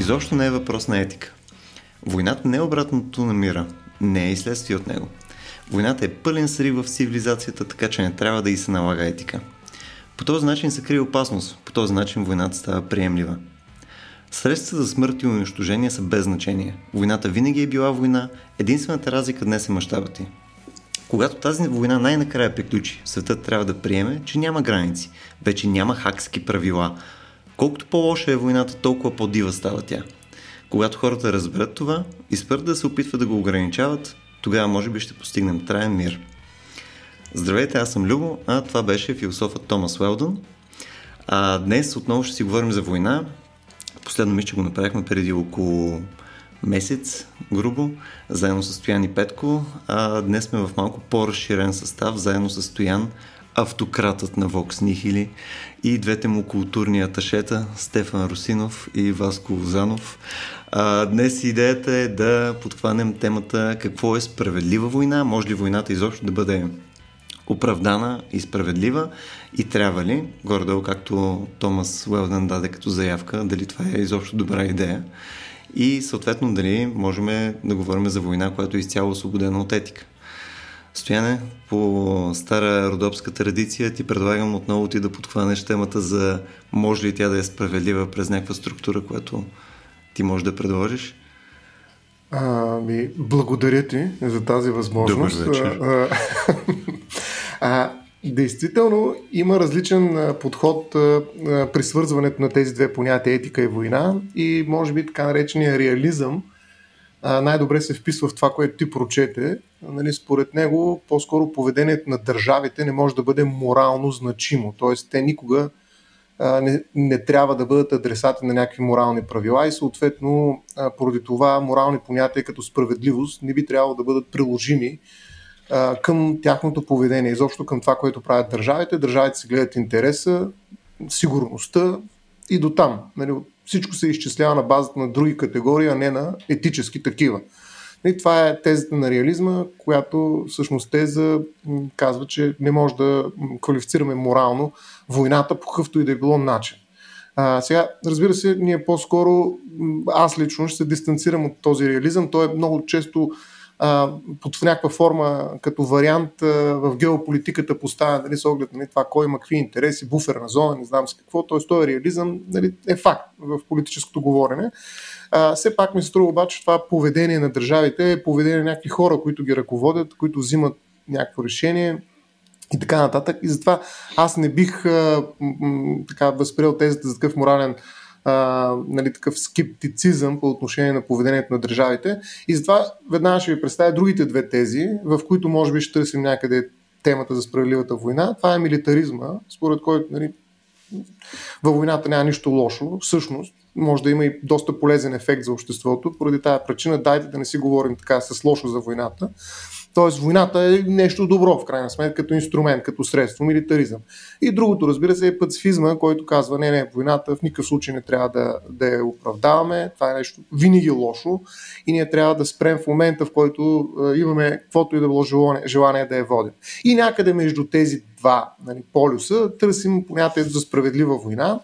изобщо не е въпрос на етика. Войната не е обратното на мира, не е и следствие от него. Войната е пълен срив в цивилизацията, така че не трябва да и се налага етика. По този начин се крие опасност, по този начин войната става приемлива. Средства за смърт и унищожение са без значение. Войната винаги е била война, единствената разлика днес е мащабът Когато тази война най-накрая приключи, светът трябва да приеме, че няма граници, вече няма хакски правила. Колкото по-лоша е войната, толкова по-дива става тя. Когато хората разберат това и спрат да се опитват да го ограничават, тогава може би ще постигнем траен мир. Здравейте, аз съм Любо, а това беше философът Томас Уелдън. А днес отново ще си говорим за война. Последно ми, че го направихме преди около месец, грубо, заедно с Стоян и Петко. А днес сме в малко по-разширен състав, заедно с Стоян, автократът на Вокс Нихили и двете му културни аташета Стефан Русинов и Васко Лозанов. А, днес идеята е да подхванем темата какво е справедлива война, може ли войната изобщо да бъде оправдана и справедлива и трябва ли, горе както Томас Уелден даде като заявка, дали това е изобщо добра идея и съответно дали можем да говорим за война, която е изцяло освободена от етика. Стояне, по стара родопска традиция ти предлагам отново ти да подхванеш темата за може ли тя да е справедлива през някаква структура, която ти можеш да предложиш. А, ми, благодаря ти за тази възможност. Добър вечер. А, а, действително има различен подход а, при свързването на тези две понятия етика и война и може би така наречения реализъм най-добре се вписва в това, което ти прочете. Нали, според него, по-скоро поведението на държавите не може да бъде морално значимо. Тоест, те никога а, не, не трябва да бъдат адресати на някакви морални правила и съответно а, поради това морални понятия като справедливост не би трябвало да бъдат приложими а, към тяхното поведение, изобщо към това, което правят държавите. Държавите се гледат интереса, сигурността и до там. Нали, всичко се изчислява на базата на други категории, а не на етически такива. И това е тезата на реализма, която всъщност теза казва, че не може да квалифицираме морално войната по какъвто и да е било начин. А, сега, разбира се, ние по-скоро, аз лично ще се дистанцирам от този реализъм. Той е много често под някаква форма като вариант в геополитиката поставя нали, с оглед на нали, това кой има какви интереси, буферна зона, не знам с какво. Тоест, този реализъм нали, е факт в политическото говорене. А, все пак ми се струва обаче, че това поведение на държавите е поведение на някакви хора, които ги ръководят, които взимат някакво решение и така нататък. И затова аз не бих а, м- така възприел тезата за такъв морален а, нали, такъв скептицизъм по отношение на поведението на държавите. И затова веднага ще ви представя другите две тези, в които може би ще търсим някъде темата за справедливата война. Това е милитаризма, според който нали, във войната няма нищо лошо. Всъщност, може да има и доста полезен ефект за обществото. Поради тази причина, дайте да не си говорим така с лошо за войната. Тоест, войната е нещо добро, в крайна сметка, като инструмент, като средство, милитаризъм. И другото, разбира се, е пацифизма, който казва, не, не, войната в никакъв случай не трябва да, да я оправдаваме, това е нещо винаги лошо и ние трябва да спрем в момента, в който имаме каквото и да било желание, желание да я водим. И някъде между тези два нали, полюса търсим понятието за справедлива война.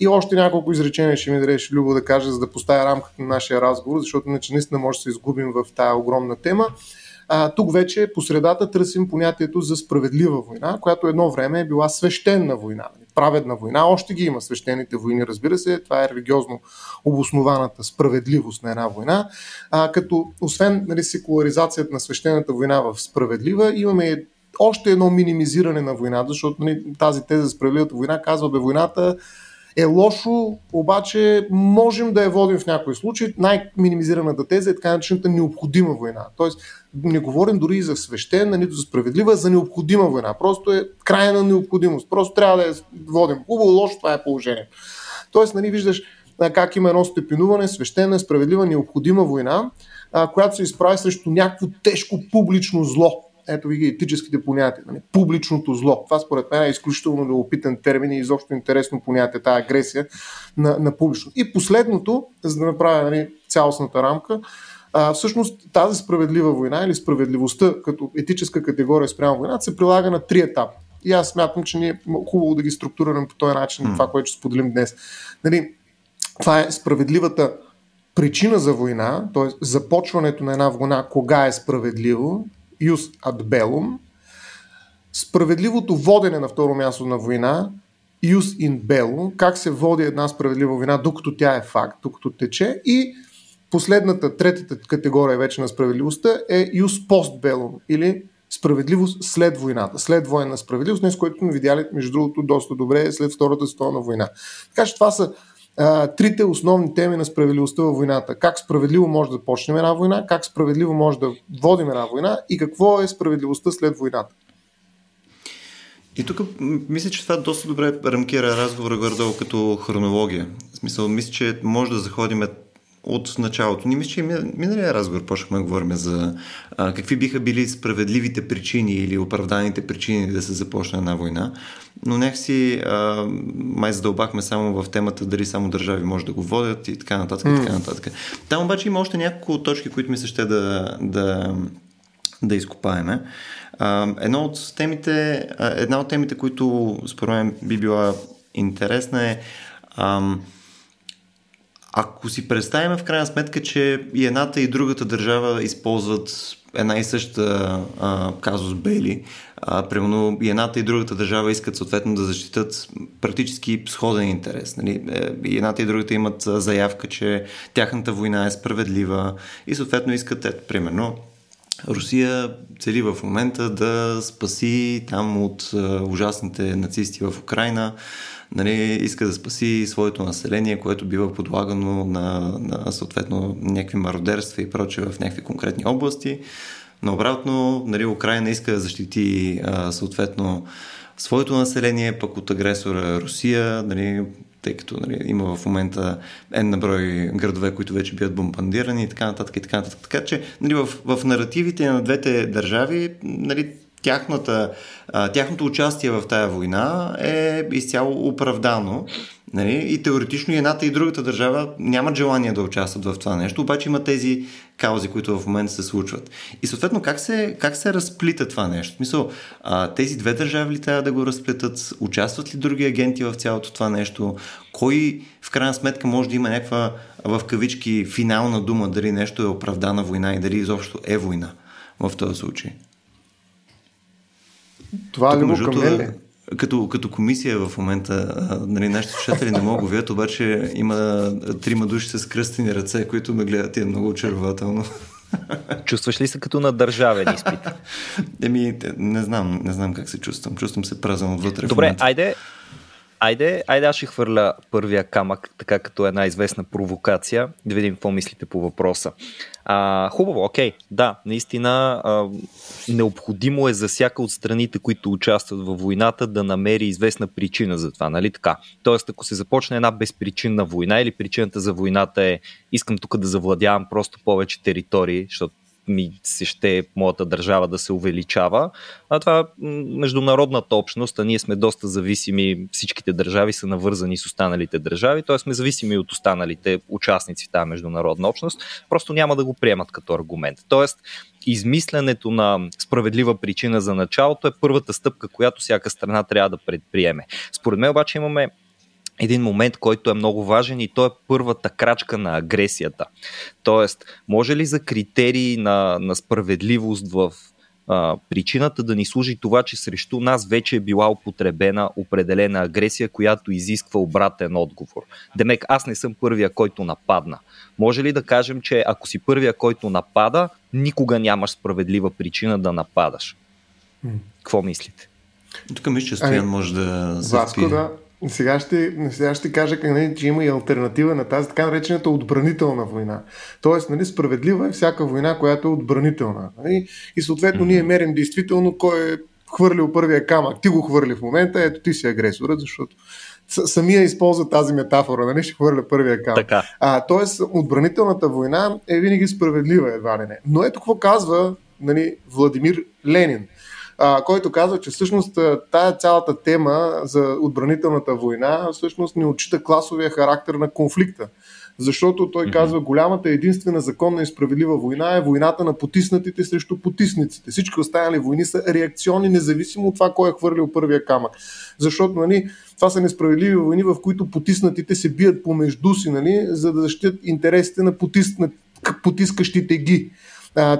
И още няколко изречения ще ми дадеш любо да кажа, за да поставя рамката на нашия разговор, защото наистина може да се изгубим в тази огромна тема. А, тук вече по средата търсим понятието за справедлива война, която едно време е била свещена война. Праведна война, още ги има свещените войни, разбира се, това е религиозно обоснованата справедливост на една война, а, като освен нали, секуларизацията на свещената война в справедлива, имаме още едно минимизиране на войната, защото нали, тази теза за справедливата война казва, бе, войната е лошо, обаче можем да я водим в някои случаи. Най-минимизираната теза е така наречената необходима война. Тоест, не говорим дори и за свещена, нито за справедлива, за необходима война. Просто е крайна необходимост. Просто трябва да я водим. Хубаво, лошо, това е положение. Тоест, нали, виждаш как има едно степенуване, свещена, справедлива, необходима война, която се изправи срещу някакво тежко публично зло ето ви ги етическите понятия. Нали? Публичното зло. Това според мен е изключително любопитен термин и изобщо интересно понятие, тази агресия на, на публично. И последното, за да направя нали, цялостната рамка, а, всъщност тази справедлива война или справедливостта като етическа категория спрямо войната се прилага на три етапа. И аз смятам, че ни е хубаво да ги структурираме по този начин, mm. това, което ще споделим днес. Нали, Това е справедливата причина за война, т.е. започването на една война, кога е справедливо, Юс ad bellum, справедливото водене на второ място на война, Юс in bello, как се води една справедлива война, докато тя е факт, докато тече и последната, третата категория вече на справедливостта е Юс bellum или справедливост след войната, след военна справедливост, нещо, което сме видяли, между другото, доста добре след Втората световна война. Така че това са а, трите основни теми на справедливостта във войната. Как справедливо може да почнем една война, как справедливо може да водим една война и какво е справедливостта след войната. И тук мисля, че това доста добре рамкира разговора горе като хронология. В смисъл, мисля, че може да заходим от началото. Ние мисля, че миналия разговор почнахме да говорим за а, какви биха били справедливите причини или оправданите причини да се започне една война, но някакси а, май задълбахме само в темата дали само държави може да го водят и така нататък. Mm. И така нататък. Там обаче има още няколко точки, които ми се ще да, да, да изкопаеме. Едно от темите, една от темите, които според мен би била интересна е ам, ако си представим в крайна сметка, че и едната и другата държава използват една и съща а, казус Бели, а, примерно и едната и другата държава искат съответно да защитат практически сходен интерес. Нали? Е, и едната и другата имат заявка, че тяхната война е справедлива и съответно искат, ето, примерно, Русия цели в момента да спаси там от ужасните нацисти в Украина нали, иска да спаси своето население, което бива подлагано на, на съответно някакви мародерства и прочее в някакви конкретни области. Но обратно, нали, Украина иска да защити а, съответно своето население, пък от агресора Русия, нали, тъй като нали, има в момента N на брой градове, които вече биват бомбандирани и така нататък и така нататък. Така че нали, в, в наративите на двете държави нали, тяхната, тяхното участие в тая война е изцяло оправдано. Нали? И теоретично и едната и другата държава нямат желание да участват в това нещо, обаче има тези каузи, които в момента се случват. И съответно, как се, как се разплита това нещо? В смисъл, а, тези две държави ли трябва да го разплетат? Участват ли други агенти в цялото това нещо? Кой в крайна сметка може да има някаква в кавички финална дума, дали нещо е оправдана война и дали изобщо е война в този случай? Това Тук, между към мен като, като комисия в момента, нали, нашите слушатели не могат видят, обаче има трима души с кръстени ръце, които ме гледат и е много очарователно. Чувстваш ли се като на държавен изпит? Еми, не знам, не знам как се чувствам. Чувствам се празен отвътре. Добре, айде, Айде, айде аз ще хвърля първия камък, така като една известна провокация, да видим какво мислите по въпроса. А, хубаво, окей, да, наистина а, необходимо е за всяка от страните, които участват във войната, да намери известна причина за това, нали така? Тоест, ако се започне една безпричинна война или причината за войната е искам тук да завладявам просто повече територии, защото ми се ще моята държава да се увеличава. А това международната общност, а ние сме доста зависими, всичките държави са навързани с останалите държави, т.е. сме зависими от останалите участници в тази международна общност, просто няма да го приемат като аргумент. Тоест, измислянето на справедлива причина за началото е първата стъпка, която всяка страна трябва да предприеме. Според мен обаче имаме един момент, който е много важен и то е първата крачка на агресията. Тоест, може ли за критерии на, на справедливост в а, причината да ни служи това, че срещу нас вече е била употребена определена агресия, която изисква обратен отговор. Демек, аз не съм първия, който нападна. Може ли да кажем, че ако си първия, който напада, никога нямаш справедлива причина да нападаш? Какво мислите? Тук мисля, че Стоян ами, може да се Васко, да, сега ще, сега ще кажа, нали, че има и альтернатива на тази така наречената отбранителна война. Тоест, нали, справедлива е всяка война, която е отбранителна. Нали? И съответно ние мерим действително кой е хвърлил първия камък. Ти го хвърли в момента, ето ти си агресора, защото самия използва тази метафора, нали, ще хвърля първия камък. Така. А, тоест, отбранителната война е винаги справедлива, едва ли не. Но ето какво казва нали, Владимир Ленин а, който казва, че всъщност тая цялата тема за отбранителната война всъщност не отчита класовия характер на конфликта. Защото той казва, голямата единствена законна и справедлива война е войната на потиснатите срещу потисниците. Всички останали войни са реакционни, независимо от това кой е хвърлил първия камък. Защото нали, това са несправедливи войни, в които потиснатите се бият помежду си, нали, за да защитят интересите на потиснат, потискащите ги.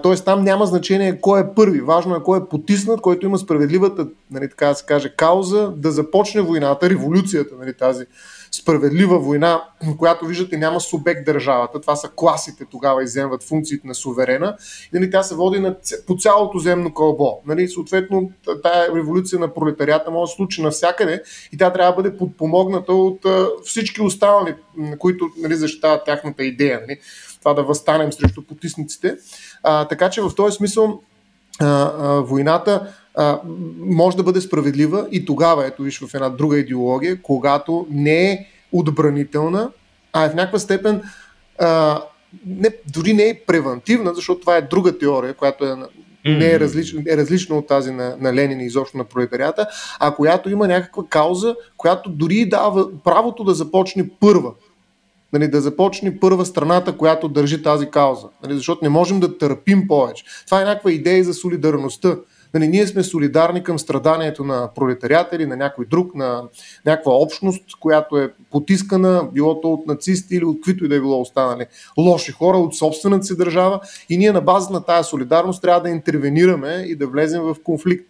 Тоест там няма значение кой е първи. Важно е кой е потиснат, който има справедливата, нали, така да се каже, кауза да започне войната, революцията, нали, тази справедлива война, която виждате няма субект държавата. Това са класите тогава иземват функциите на суверена. И нали, тя се води на, по цялото земно кълбо. Нали, съответно, тая революция на пролетарията може да се случи навсякъде и тя трябва да бъде подпомогната от всички останали, които нали, защитават тяхната идея. Нали, това да възстанем срещу потисниците. А, така че в този смисъл а, а, войната а, може да бъде справедлива и тогава, ето виж в една друга идеология, когато не е отбранителна, а е в някаква степен а, не, дори не е превентивна, защото това е друга теория, която е, не е, различна, е различна от тази на, на Ленин и изобщо на пролетарията, а която има някаква кауза, която дори дава правото да започне първа. Нали, да започне първа страната, която държи тази кауза. Нали, защото не можем да търпим повече. Това е някаква идея за солидарността. Нали, ние сме солидарни към страданието на пролетарията или на някой друг, на някаква общност, която е потискана, било то от нацисти или от каквито и да е било останали лоши хора от собствената си държава и ние на база на тази солидарност трябва да интервенираме и да влезем в конфликт.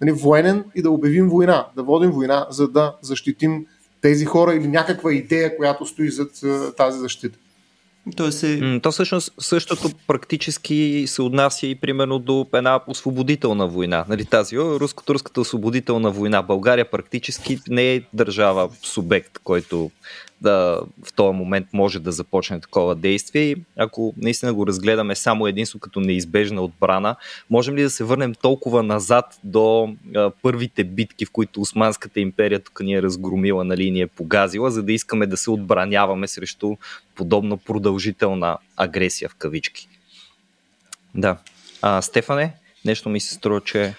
Нали, военен и да обявим война, да водим война, за да защитим тези хора или някаква идея, която стои зад тази защита. То, се... То всъщност същото практически се отнася и примерно до една освободителна война. Нали, тази руско-турската освободителна война. България практически не е държава субект, който да, в този момент може да започне такова действие. И ако наистина го разгледаме само единство като неизбежна отбрана, можем ли да се върнем толкова назад до а, първите битки, в които Османската империя тук ни е разгромила на линия е погазила, за да искаме да се отбраняваме срещу подобно продължителна агресия в кавички? Да. А, Стефане, нещо ми се струва, че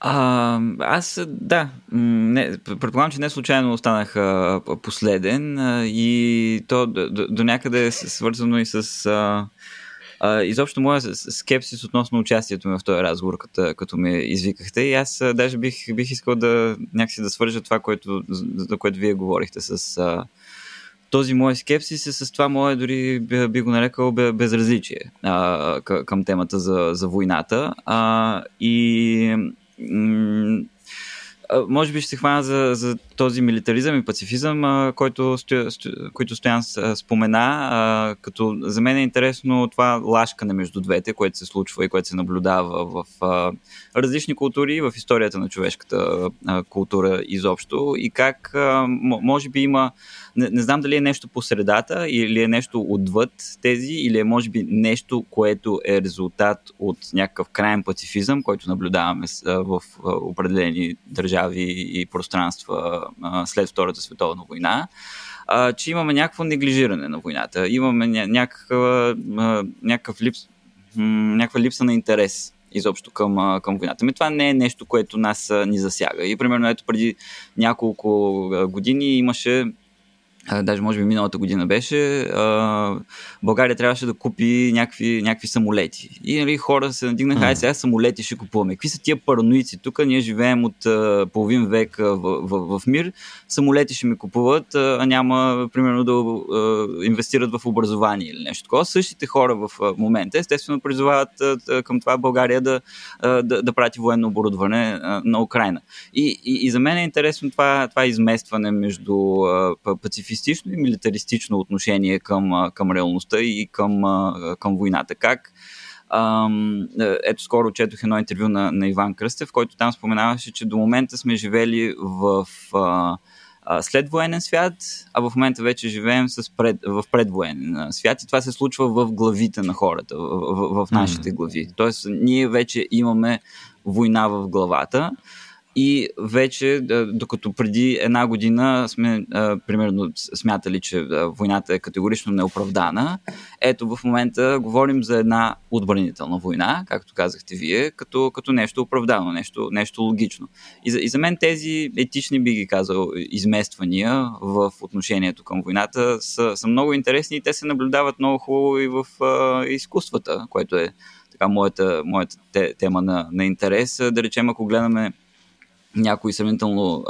а, аз, да, не, предполагам, че не случайно останах а, последен а, и то до, до, някъде е свързано и с а, а, изобщо моя скепсис относно участието ми в този разговор, като, като ме извикахте. И аз а, даже бих, бих искал да някакси да свържа това, което, за което вие говорихте с а, този мой скепсис е с това мое, дори би, би го нарекал безразличие а, към темата за, за войната. А, и може би ще се хвана за, за този милитаризъм и пацифизъм, който, сто, сто, който Стоян спомена. Като за мен е интересно това лашкане между двете, което се случва и което се наблюдава в различни култури, в историята на човешката култура изобщо и как може би има не, не знам дали е нещо по средата или е нещо отвъд тези, или е може би нещо, което е резултат от някакъв крайен пацифизъм, който наблюдаваме в определени държави и пространства след Втората световна война че имаме някакво неглижиране на войната, имаме някаква, някакъв липс, някаква липса на интерес изобщо към, към войната. Ми това не е нещо, което нас ни засяга. И примерно ето преди няколко години имаше даже може би миналата година беше, а, България трябваше да купи някакви, някакви самолети. И нали, хора се надигнаха, ай сега самолети ще купуваме. Какви са тия параноици? Тук ние живеем от а, половин век в, в, в мир, самолети ще ми купуват, а няма примерно да а, инвестират в образование или нещо такова. Същите хора в а, момента естествено призовават а, към това България да, а, да, да прати военно оборудване а, на Украина. И, и, и за мен е интересно това, това изместване между а, пацифистите пацифистично и милитаристично отношение към, към реалността и към, към войната. Как ето скоро четох едно интервю на, на Иван Кръстев, който там споменаваше, че до момента сме живели в след военен свят, а в момента вече живеем с пред, в предвоенен свят и това се случва в главите на хората, в, в, в нашите глави. Тоест, ние вече имаме война в главата и вече, докато преди една година сме примерно смятали, че войната е категорично неоправдана, ето в момента говорим за една отбранителна война, както казахте вие, като, като нещо оправдано, нещо, нещо логично. И за, и за мен тези етични, би ги казал, измествания в отношението към войната са, са много интересни и те се наблюдават много хубаво и в а, изкуствата, което е така моята, моята тема на, на интерес. Да речем, ако гледаме някой сравнително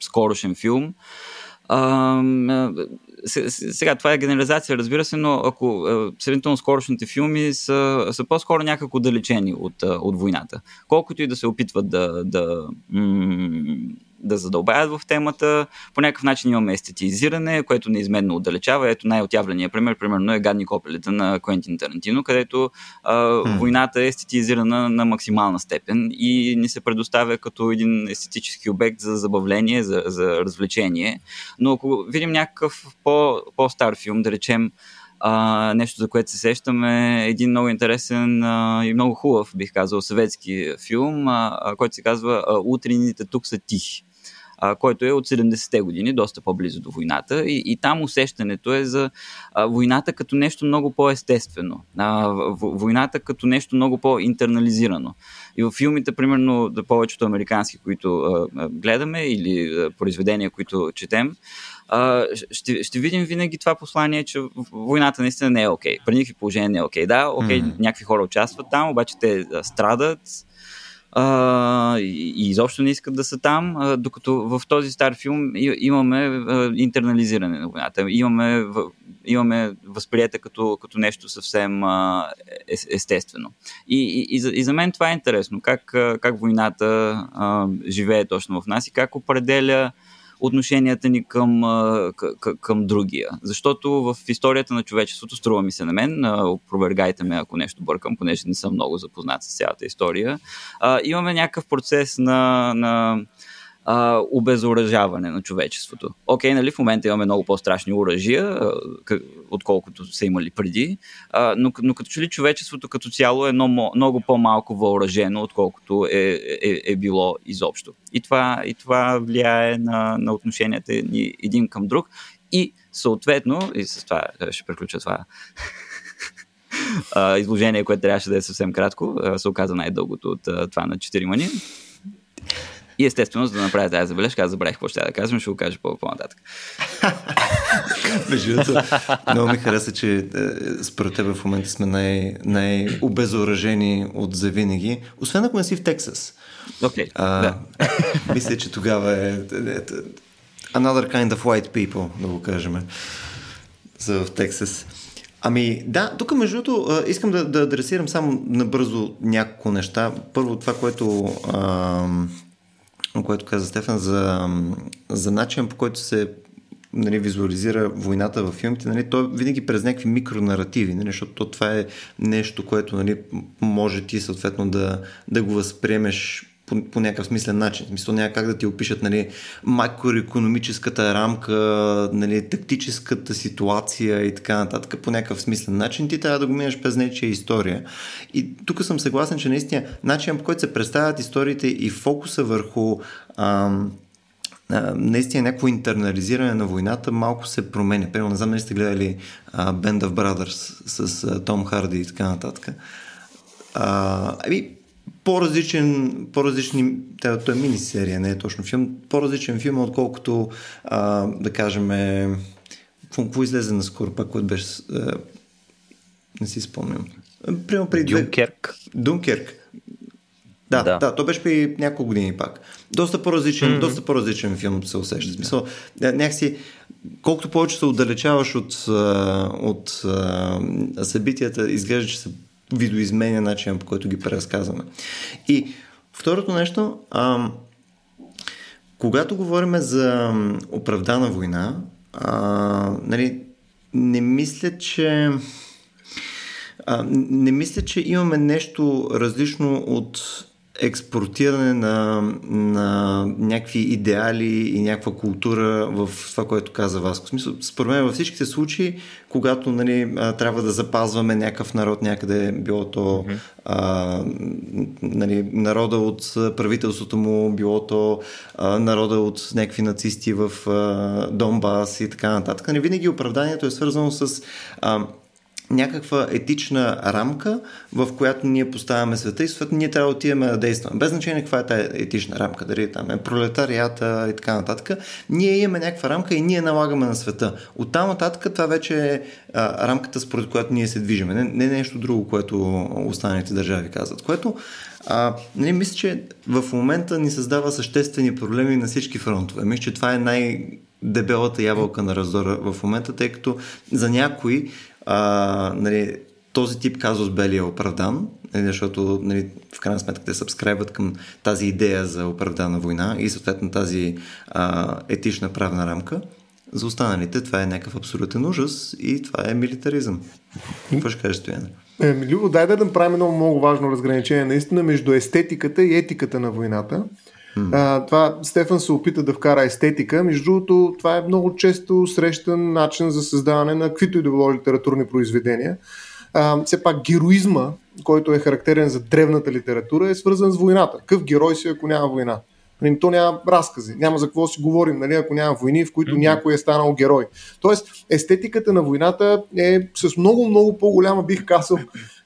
скорошен филм, а, сега това е генерализация, разбира се, но ако сравнително скорошните филми са, са по-скоро някак отдалечени от, от войната. Колкото и да се опитват да, да да задълбаят в темата. По някакъв начин имаме естетизиране, което неизменно отдалечава. Ето най-отявления пример, примерно е Гадни копелета на Куентин Тарантино, където а, hmm. войната е естетизирана на максимална степен и ни се предоставя като един естетически обект за забавление, за, за развлечение. Но ако видим някакъв по, по-стар филм, да речем а, нещо, за което се сещаме, един много интересен а, и много хубав, бих казал, съветски филм, а, а, който се казва Утрените тук са тихи а, който е от 70-те години, доста по-близо до войната. И, и там усещането е за а, войната като нещо много по-естествено. А, войната като нещо много по-интернализирано. И в филмите, примерно, да повечето американски, които а, гледаме или а, произведения, които четем, Uh, ще, ще видим винаги това послание, че войната наистина не е окей. Okay. При никакви положения не е окей. Okay. Да, окей, okay, mm-hmm. някакви хора участват там, обаче те страдат, а, и, изобщо не искат да са там, а, докато в този стар филм имаме а, интернализиране на войната, имаме, имаме възприятие като, като нещо съвсем а, естествено. И, и, и, за, и за мен това е интересно, как, как войната а, живее точно в нас и как определя отношенията ни към, към, другия. Защото в историята на човечеството, струва ми се на мен, опровергайте ме ако нещо бъркам, понеже не съм много запознат с цялата история, имаме някакъв процес на, на а, обезоръжаване на човечеството. Окей, нали, в момента имаме много по-страшни оръжия, отколкото са имали преди, а, но, но като че ли човечеството като цяло е много, много по-малко въоръжено, отколкото е, е, е било изобщо. И това, и това влияе на, на отношенията ни един към друг и съответно, и с това ще приключа това изложение, което трябваше да е съвсем кратко, се оказа най-дългото от това на 4 мани. И естествено, за да направя тази забележка, аз забравих какво ще да казвам, ще го кажа по-нататък. Между много ми хареса, че е, според тебе в момента сме най- най-обезоръжени от завинаги, освен ако не си в Тексас. Окей, okay, да. Мисля, че тогава е, е, е another kind of white people, да го кажем, за в Тексас. Ами да, тук между другото искам да, да адресирам само набързо няколко неща. Първо това, което а, което каза Стефан, за, за начин по който се нали, визуализира войната във филмите, нали, то винаги през някакви микронаративи, нали, защото това е нещо, което нали, може ти съответно да, да го възприемеш по, по някакъв смислен начин. В смисъл няма как да ти опишат нали, макроекономическата рамка, нали, тактическата ситуация и така нататък по някакъв смислен начин. Ти трябва да го минеш през нечия история. И тук съм съгласен, че наистина начин по който се представят историите и фокуса върху ам, наистина някакво интернализиране на войната малко се променя. Примерно, не знам дали сте гледали uh, Band of Brothers с uh, Том Харди и така нататък. Uh, ами, по-различен, по-различни, той е мини-серия, не е точно филм, по-различен филм, отколкото, а, да кажем, какво излезе наскоро, пак, което беше, а, не си спомням. Примерно при Дюнкерк. Две... Дюнкерк. Да, да, да, то беше при няколко години пак. Доста по-различен, mm-hmm. доста по-различен филм се усеща. Смисъл, някакси, колкото повече се отдалечаваш от, от, от събитията, изглежда, че се видоизменя начина по който ги преразказваме. И второто нещо, а, когато говорим за оправдана война, а, нали, не мисля, че а, не мисля, че имаме нещо различно от експортиране на, на някакви идеали и някаква култура в това, което каза Васко. В смисъл, според мен във всичките случаи, когато нали, трябва да запазваме някакъв народ някъде, било то mm-hmm. а, нали, народа от правителството му, било то а, народа от някакви нацисти в а, Донбас и така нататък. Нали, винаги оправданието е свързано с а, някаква етична рамка, в която ние поставяме света и съответно ние трябва да отиваме да действаме. Без значение каква е тази етична рамка, дали там е пролетарията и така нататък. Ние имаме някаква рамка и ние налагаме на света. От там нататък това вече е а, рамката, според която ние се движиме. Не, не нещо друго, което останалите държави казват. Което а, не, мисля, че в момента ни създава съществени проблеми на всички фронтове. Мисля, че това е най- дебелата ябълка на раздора в момента, тъй като за някои а, нали, този тип казус бели е оправдан, нали, защото нали, в крайна сметка те сабскрайбват към тази идея за оправдана война и съответно тази а, етична правна рамка. За останалите това е някакъв абсолютен ужас и това е милитаризъм. Какво ще кажеш, Стояна? Е, Любо, дай да направим едно много важно разграничение наистина между естетиката и етиката на войната. Mm. А, това Стефан се опита да вкара естетика. Между другото, това е много често срещан начин за създаване на каквито и да било литературни произведения. А, все пак героизма, който е характерен за древната литература, е свързан с войната. Какъв герой си, ако няма война? Нали, то няма разкази, няма за какво си говорим, нали, ако няма войни, в които mm-hmm. някой е станал герой. Тоест, естетиката на войната е с много, много по-голяма, бих казал,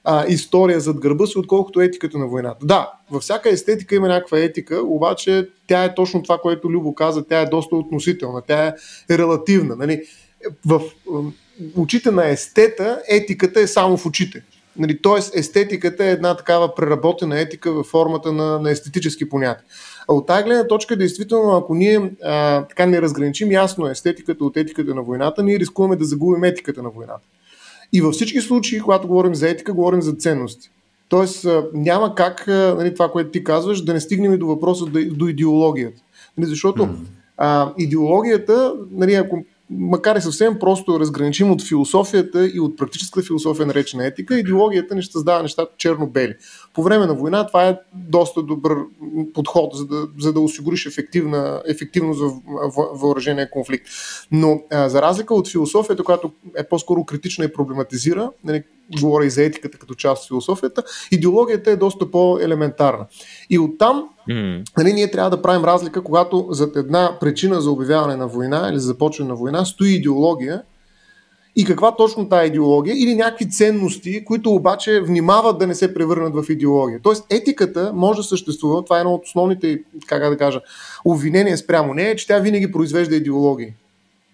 а, история зад гърба си, отколкото етиката на войната. Да, във всяка естетика има някаква етика, обаче тя е точно това, което Любо каза, тя е доста относителна, тя е релативна. Нали? В очите на естета етиката е само в очите. Нали, Тоест естетиката е една такава преработена етика във формата на, на естетически понятия. А от тази гледна точка, действително, ако ние а, така не разграничим ясно естетиката от етиката на войната, ние рискуваме да загубим етиката на войната. И във всички случаи, когато говорим за етика, говорим за ценности. Тоест няма как нали, това, което ти казваш, да не стигнем и до въпроса до, идеологията. Нали, защото mm. а, идеологията, нали, ако макар и съвсем просто разграничим от философията и от практическата философия, наречена етика, идеологията не създава нещата черно-бели. По време на война това е доста добър подход, за да, за да осигуриш ефективна, ефективност в въоръжения конфликт. Но а, за разлика от философията, която е по-скоро критична и проблематизира, нали, говоря и за етиката като част от философията, идеологията е доста по-елементарна. И оттам mm. нали, ние трябва да правим разлика, когато зад една причина за обявяване на война или за започване на война стои идеология и каква точно тази идеология или някакви ценности, които обаче внимават да не се превърнат в идеология. Тоест етиката може да съществува, това е едно от основните, как да кажа, обвинения спрямо нея, че тя винаги произвежда идеологии.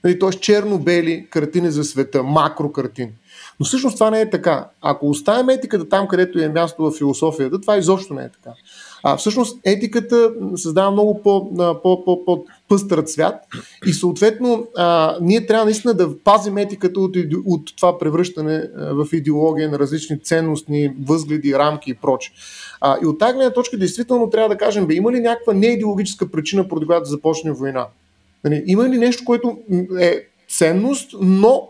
Нали, Т.е. черно-бели картини за света, макро картини. Но всъщност това не е така. Ако оставим етиката там, където е място в философията, това изобщо не е така. А всъщност етиката създава много по-пъстър цвят и съответно а, ние трябва наистина да пазим етиката от, от това превръщане в идеология на различни ценностни възгледи, рамки и проче. А, и от тази гледна точка действително трябва да кажем, бе, има ли някаква неидеологическа причина, поради която започне война? Нали, има ли нещо, което е ценност, но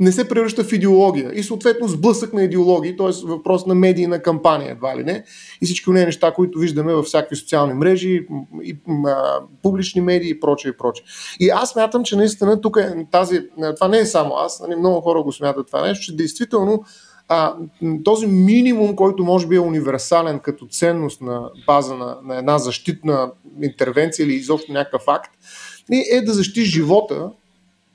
не се превръща в идеология и съответно сблъсък на идеологии, т.е. въпрос на медийна кампания, едва ли не, и всички тези неща, които виждаме във всякакви социални мрежи, и, а, публични медии и прочее и прочее. И аз смятам, че наистина тук е тази, това не е само аз, нали, много хора го смятат това нещо, че действително а, този минимум, който може би е универсален като ценност на база на, на една защитна интервенция или изобщо някакъв акт, е да защити живота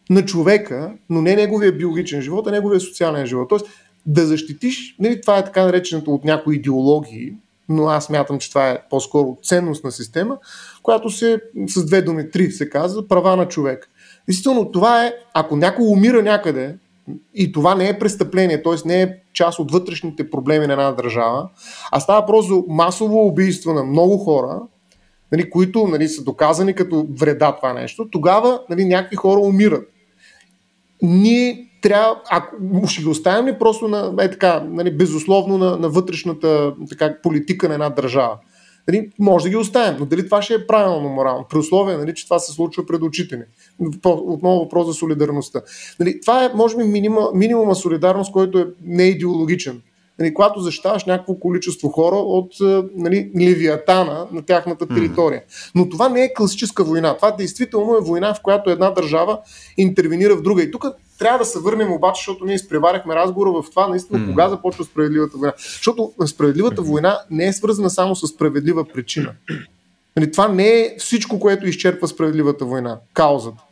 на човека, но не неговия биологичен живот, а неговия социален живот. Тоест, да защитиш, нали, това е така нареченото от някои идеологии, но аз мятам, че това е по-скоро ценностна система, която се с две думи, три се казва, права на човек. Действително, това е, ако някой умира някъде, и това не е престъпление, т.е. не е част от вътрешните проблеми на една държава, а става просто масово убийство на много хора, нали, които нали, са доказани като вреда това нещо, тогава нали, някакви хора умират ние трябва, ако ще ги оставим ли просто на, е така, нали, безусловно на, на вътрешната така, политика на една държава? Нали, може да ги оставим, но дали това ще е правилно морално, при условие, нали, че това се случва пред очите ни. Отново въпрос за солидарността. Нали, това е, може би, минима, минимума солидарност, който е не идеологичен. Нали, когато защитаваш някакво количество хора от нали, левиатана на тяхната територия. Но това не е класическа война. Това действително е война, в която една държава интервенира в друга. И тук трябва да се върнем обаче, защото ние изпреваряхме разговора в това, наистина, mm. кога започва справедливата война. Защото справедливата война не е свързана само с справедлива причина. Нали, това не е всичко, което изчерпва справедливата война, каузата.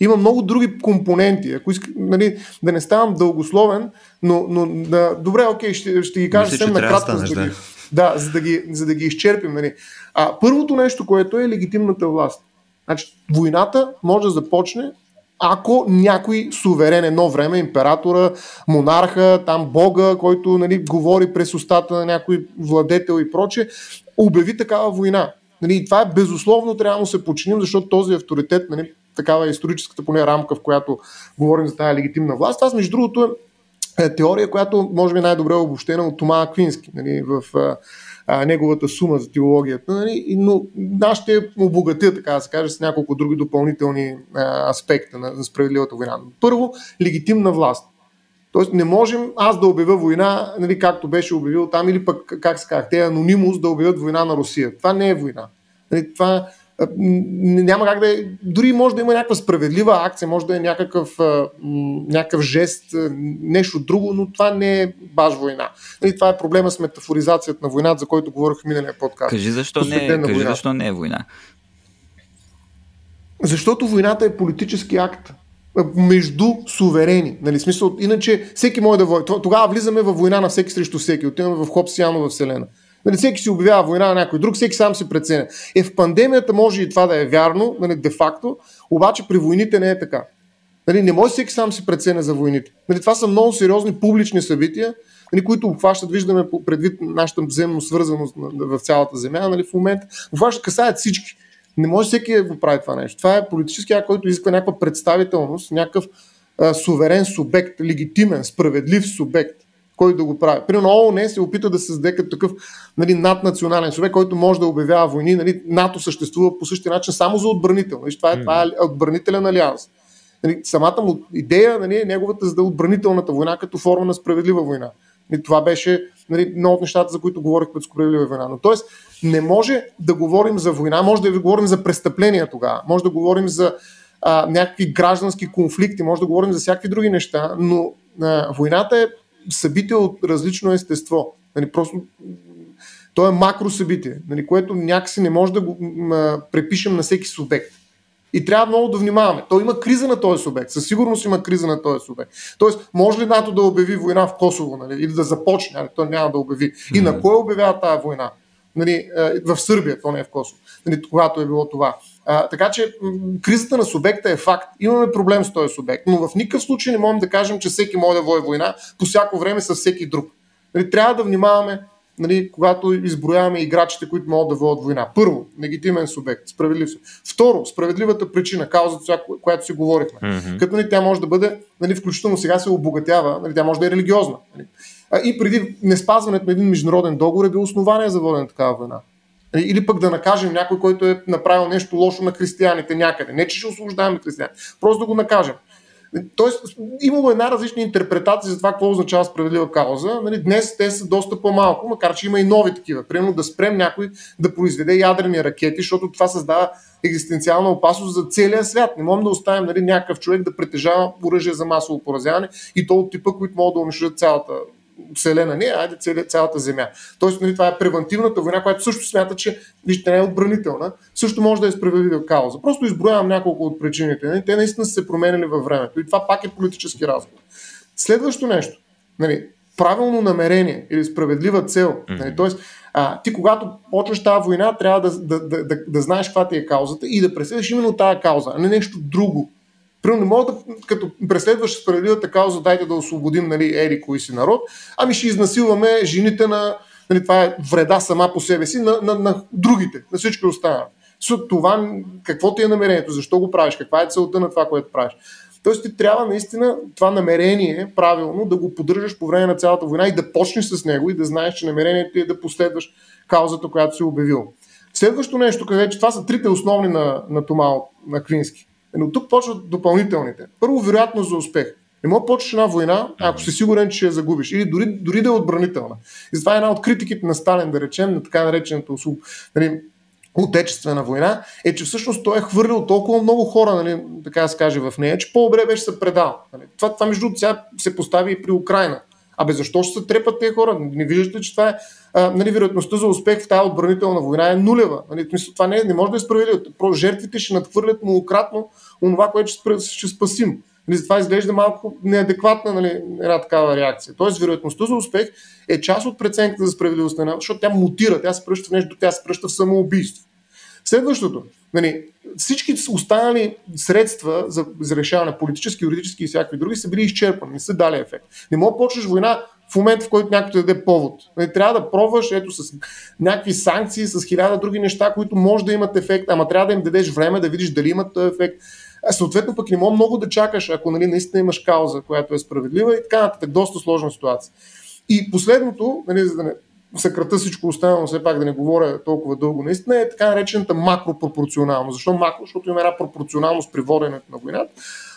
Има много други компоненти. Ако иска, нали, да не ставам дългословен, но, но да, добре, окей, ще, ще ги кажа съвсем накратко, за да, ги, да, за, да ги, за да ги изчерпим. Нали. А, първото нещо, което е легитимната власт. Значи, войната може да започне ако някой суверен едно време, императора, монарха, там бога, който нали, говори през устата на някой владетел и проче, обяви такава война. Нали, това е безусловно, трябва да се починим, защото този авторитет, нали, такава е историческата поне рамка, в която говорим за тази легитимна власт. Това, между другото, е теория, която може би е най-добре обобщена от Тома Аквински нали, в а, неговата сума за теологията, нали, но аз ще обогатя, така да се каже, с няколко други допълнителни а, аспекта на, на справедливата война. Първо, легитимна власт. Тоест не можем аз да обявя война, нали, както беше обявил там, или пък, как се казах, те анонимус да обявят война на Русия. Това не е война. Нали, това няма как да е, дори може да има някаква справедлива акция, може да е някакъв, някакъв жест, нещо друго, но това не е баш война. Нали, това е проблема с метафоризацията на войната, за който говорих в миналия подкаст. Кажи защо, не, е, кажи защо не е война. Защото войната е политически акт между суверени. Нали, смисъл, иначе всеки може да води. Тогава влизаме в война на всеки срещу всеки. Отиваме в Хопсианова вселена. Нали, всеки си обявява война на някой друг, всеки сам си преценя. Е, в пандемията може и това да е вярно, нали, де-факто, обаче при войните не е така. Нали, не може всеки сам си преценя за войните. Нали, това са много сериозни публични събития, нали, които обхващат, виждаме предвид нашата взаимно свързаност в цялата земя нали, в момента, обхващат, касаят всички. Не може всеки да го прави това нещо. Това е политически акт, който изисква някаква представителност, някакъв а, суверен субект, легитимен, справедлив субект който да го прави. Примерно ООН се опита да създаде като такъв нали, наднационален човек, който може да обявява войни. Нали, НАТО съществува по същия начин само за отбранител. Нали, това, е, това е отбранителен алианс. Нали, самата му идея нали, е неговата за е отбранителната война като форма на справедлива война. Нали, това беше нали, едно от нещата, за които говорих пред справедлива война. Но т.е. не може да говорим за война, може да говорим за престъпления тогава, може да говорим за а, някакви граждански конфликти, може да говорим за всякакви други неща, но а, войната е събитие от различно естество. Нали, просто то е макро събитие, нали, което някакси не може да го м- препишем на всеки субект. И трябва много да внимаваме. То има криза на този субект. Със сигурност има криза на този субект. Тоест, може ли НАТО да обяви война в Косово, нали, или да започне, нали, то няма да обяви. И mm-hmm. на кой обявява тази война? Нали, в Сърбия, то не е в Косово, нали, когато е било това. А, така че кризата на субекта е факт. Имаме проблем с този субект, но в никакъв случай не можем да кажем, че всеки може да води война по всяко време с всеки друг. Нали, трябва да внимаваме, нали, когато изброяваме играчите, които могат да водят война. Първо, легитимен субект, справедлив. Второ, справедливата причина, каузата, която си говорихме. Mm-hmm. Като нали, тя може да бъде, нали, включително сега се обогатява, нали, тя може да е религиозна. Нали. И преди неспазването на един международен договор е било основание за водене на такава война. Или пък да накажем някой, който е направил нещо лошо на християните някъде. Не, че ще освобождаваме християните, просто да го накажем. Тоест, имало една различна интерпретация за това какво означава справедлива кауза. Нали, днес те са доста по-малко, макар че има и нови такива. Примерно да спрем някой да произведе ядрени ракети, защото това създава екзистенциална опасност за целия свят. Не можем да оставим нали, някакъв човек да притежава оръжие за масово поразяване и то от типа, които могат да унищожат цялата Вселена не, айде цялата Земя. Тоест, нали, това е превентивната война, която също смята, че вижте, не е отбранителна, също може да е справедлива кауза. Просто изброявам няколко от причините. Нали, те наистина са се променили във времето. И това пак е политически разговор. Следващо нещо. Нали, правилно намерение или справедлива цел. Нали, тоест, а, ти когато почваш тази война, трябва да, да, да, да, да знаеш каква ти е каузата и да преследваш именно тази кауза, а не нещо друго. Примерно не мога да, като преследваш справедливата кауза, дайте да освободим нали, ери кой си народ, ами ще изнасилваме жените на, нали, това е вреда сама по себе си, на, на, на другите, на всички останали. С това, какво ти е намерението, защо го правиш, каква е целта на това, което правиш. Тоест ти трябва наистина това намерение правилно да го поддържаш по време на цялата война и да почнеш с него и да знаеш, че намерението е да последваш каузата, която си обявил. Следващо нещо, където това са трите основни на, на Тома на Квински. Но тук почват допълнителните. Първо, вероятност за успех. Не мога да почнеш една война, ако си сигурен, че я загубиш. Или дори, дори да е отбранителна. И това е една от критиките на Сталин, да речем, на така наречената нали, отечествена война, е, че всъщност той е хвърлил толкова много хора, нали, така да се каже, в нея, че по-добре беше се предал. Нали. Това, това между сега се постави и при Украина. Абе, защо ще се трепат тези хора? Не виждате, че това е нали, вероятността за успех в тази отбранителна война е нулева. Нали, това не, не може да е справедливо. Жертвите ще надхвърлят многократно онова, което ще, ще спасим. Нали, затова изглежда малко неадекватна нали, една такава реакция. Тоест, вероятността за успех е част от преценката за справедливостта, защото тя мутира, тя се пръща в нещо, тя се пръща в самоубийство. Следващото, нали, всички останали средства за, за решаване, политически, юридически и всякакви други, са били изчерпани, не са дали ефект. Не мога да почнеш война в момента, в който някой те даде повод. Нали, трябва да пробваш ето с някакви санкции, с хиляда други неща, които може да имат ефект, ама трябва да им дадеш време да видиш дали имат този ефект. А съответно пък не мога много да чакаш, ако нали, наистина имаш кауза, която е справедлива и така нататък. Доста сложна ситуация. И последното, нали, за да не съкрата всичко останало, все пак да не говоря толкова дълго, наистина е така наречената макропропорционалност. Защо макро? Защото има една пропорционалност при воденето на войната.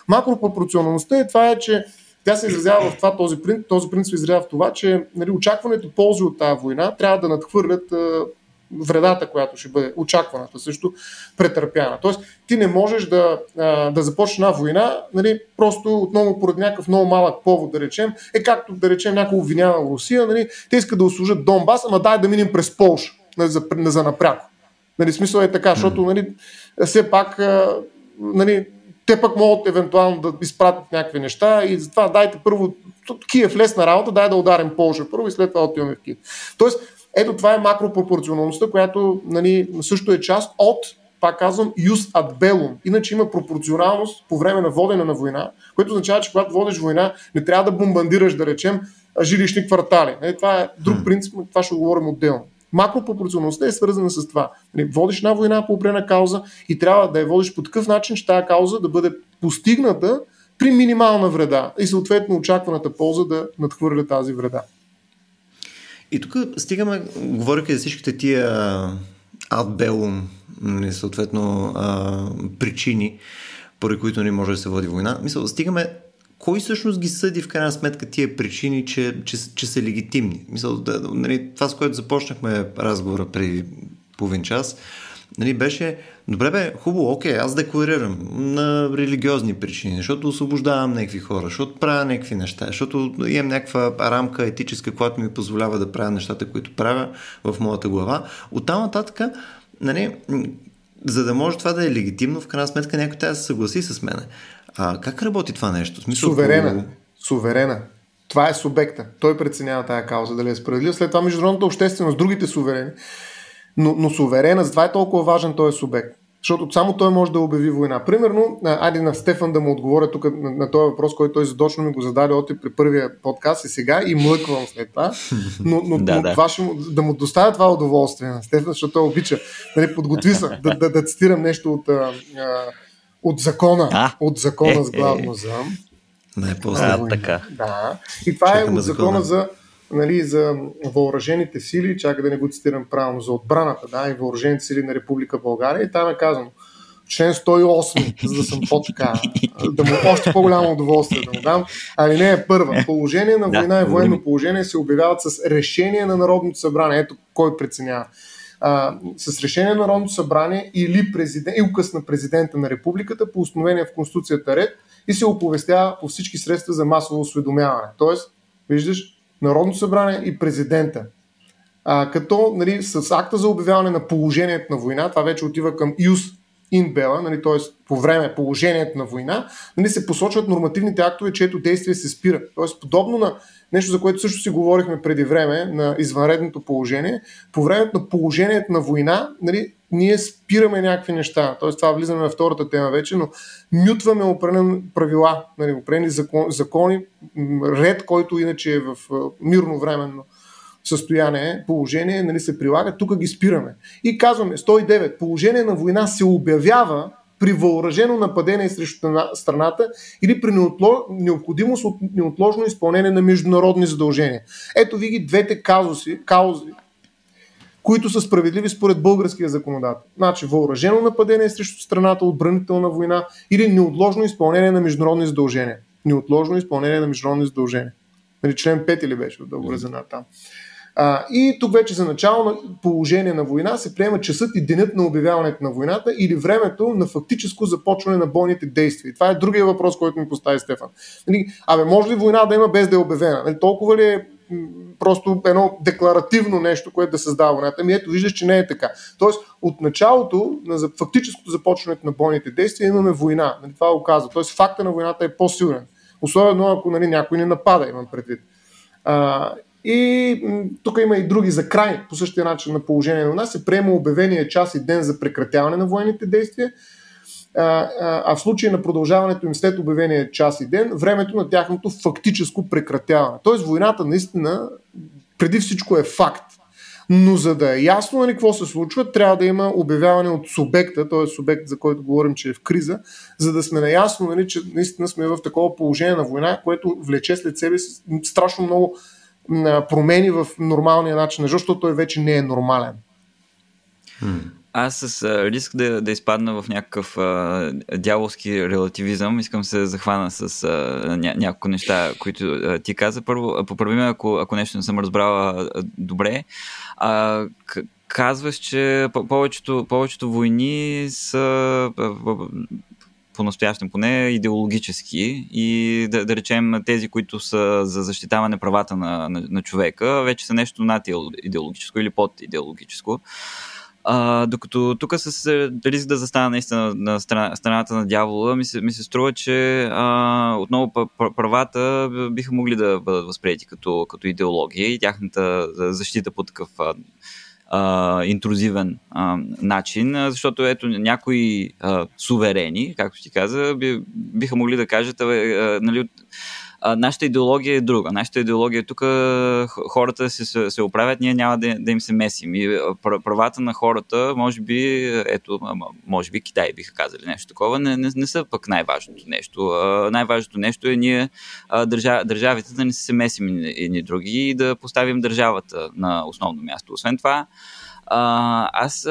Макропропорционалността е това, е, че тя се изразява в това, този принцип, този принцип се изразява в това, че нали, очакването ползи от тази война трябва да надхвърлят вредата, която ще бъде очакваната също претърпяна. Тоест, ти не можеш да, да започнеш една война, нали, просто отново поради някакъв много малък повод, да речем, е както да речем някой обвинява Русия, нали, те искат да услужат Донбас, ама дай да минем през Полша нали, за, за напряко. Нали, смисъл е така, защото нали, все пак нали, те пък могат евентуално да изпратят някакви неща и затова дайте първо Киев лесна работа, дай да ударим Полша първо и след това отиваме в Киев. Тоест, ето това е макропропорционалността, която нали, също е част от, пак казвам, юс ad bellum. Иначе има пропорционалност по време на водене на война, което означава, че когато водиш война, не трябва да бомбандираш, да речем, жилищни квартали. Нали, това е друг принцип, това ще говорим отделно. Макропропорционалността е свързана с това. Нали, водиш една война по определена кауза и трябва да я водиш по такъв начин, че тази кауза да бъде постигната при минимална вреда и съответно очакваната полза да надхвърля тази вреда. И тук стигаме, говоряки за всичките тия адбелум, нали, съответно а, причини, поради които не може да се води война. Мисля, стигаме кой всъщност ги съди в крайна сметка тия причини, че, че, че са легитимни? Мисля, да, нали, това с което започнахме разговора преди половин час, нали, беше, добре бе, хубаво, окей, аз декларирам на религиозни причини, защото освобождавам някакви хора, защото правя някакви неща, защото имам някаква рамка етическа, която ми позволява да правя нещата, които правя в моята глава. Оттам нататък, нали, за да може това да е легитимно, в крайна сметка някой трябва да се съгласи с мене. А как работи това нещо? Смисъл, Суверена. По... Суверена. Това е субекта. Той преценява тази кауза, дали е справедлив. След това международната общественост, другите суверени но, но суверена, затова е толкова важен този субект. Защото само той може да обяви война. Примерно, айде на Стефан да му отговоря тук на, на този въпрос, който той задочно ми го зададе от при първия подкаст и сега и млъквам след това. Но, но, да, да. Това ще му, да му доставя това удоволствие на Стефан, защото той обича. Нали, подготви се да, да, да цитирам нещо от, а, от закона. А? От закона с главно за. Най-после така. Да. И това Чакаме е от закона, закона за нали, за въоръжените сили, чака да не го цитирам правилно, за отбраната да, и въоръжените сили на Република България. И там е казано, член 108, за да съм по-така, да му още по-голямо удоволствие да му дам. Али не е първа. Положение на война и военно положение се обявяват с решение на Народното събрание. Ето кой преценява. А, с решение на Народното събрание или, президент, и указ на президента на републиката по установения в Конституцията ред и се оповестява по всички средства за масово осведомяване. Тоест, виждаш, Народното събрание и президента. А, като нали, с акта за обявяване на положението на война, това вече отива към ЮС инбела, нали, т.е. по време положението на война, нали, се посочват нормативните актове, чието действие се спира. Т.е. подобно на нещо, за което също си говорихме преди време, на извънредното положение, по времето на положението на война, нали, ние спираме някакви неща. Т.е. това влизаме на втората тема вече, но мютваме определени правила, нали, определени закон, закони, ред, който иначе е в мирно временно състояние, положение, нали, се прилага, тук ги спираме. И казваме, 109, положение на война се обявява при въоръжено нападение срещу страната или при необходимост от неотложно изпълнение на международни задължения. Ето ви ги двете казуси, каузи, които са справедливи според българския законодател. Значи въоръжено нападение срещу страната, отбранителна война или неотложно изпълнение на международни задължения. неотложно изпълнение на международни задължения. Нали, член 5 или беше от договора за НАТО там. А, и тук вече за начало на положение на война се приема часът и денят на обявяването на войната или времето на фактическо започване на бойните действия. Това е другия въпрос, който ми постави Стефан. Нали, абе, може ли война да има без да е обявена? Нали, толкова ли е просто едно декларативно нещо, което да създава войната. Ами ето, виждаш, че не е така. Тоест, от началото на фактическото започването на бойните действия имаме война. Нали, това оказва. Тоест, факта на войната е по-силен. Особено ако нали, някой не напада, имам предвид. А, и тук има и други за край по същия начин на положение на нас. Се приема обявения час и ден за прекратяване на военните действия, а, а в случай на продължаването им след обявения час и ден, времето на тяхното фактическо прекратяване. Тоест войната наистина преди всичко е факт. Но за да е ясно нали, какво се случва, трябва да има обявяване от субекта, т.е. субект, за който говорим, че е в криза, за да сме наясно, нали, че наистина сме в такова положение на война, което влече след себе си страшно много промени в нормалния начин на защото той вече не е нормален. Аз с а, риск да, да изпадна в някакъв а, дяволски релативизъм, искам се да захвана с а, ня, няколко неща, които а, ти каза. Първо, поправи ме, ако, ако нещо не съм разбрала а, добре. А, к- казваш, че повечето, повечето войни са по-настоящем поне идеологически и да, да речем тези, които са за защитаване правата на, на, на човека, вече са нещо над идеологическо или под идеологическо. А, докато тук с риск да застана наистина на страна, страната на дявола, ми се, ми се струва, че а, отново правата биха могли да бъдат възприяти като, като идеология и тяхната защита по такъв а, интрузивен а, начин, защото ето някои а, суверени, както ти каза, би, биха могли да кажат, а, а, нали, а, нашата идеология е друга. Нашата идеология е тук, хората се, се, оправят, ние няма да, да им се месим. И правата на хората, може би, ето, може би Китай биха казали нещо такова, не, не, не са пък най-важното нещо. А, най-важното нещо е ние, а, държа, държавите, да не се месим едни други и да поставим държавата на основно място. Освен това, а, аз,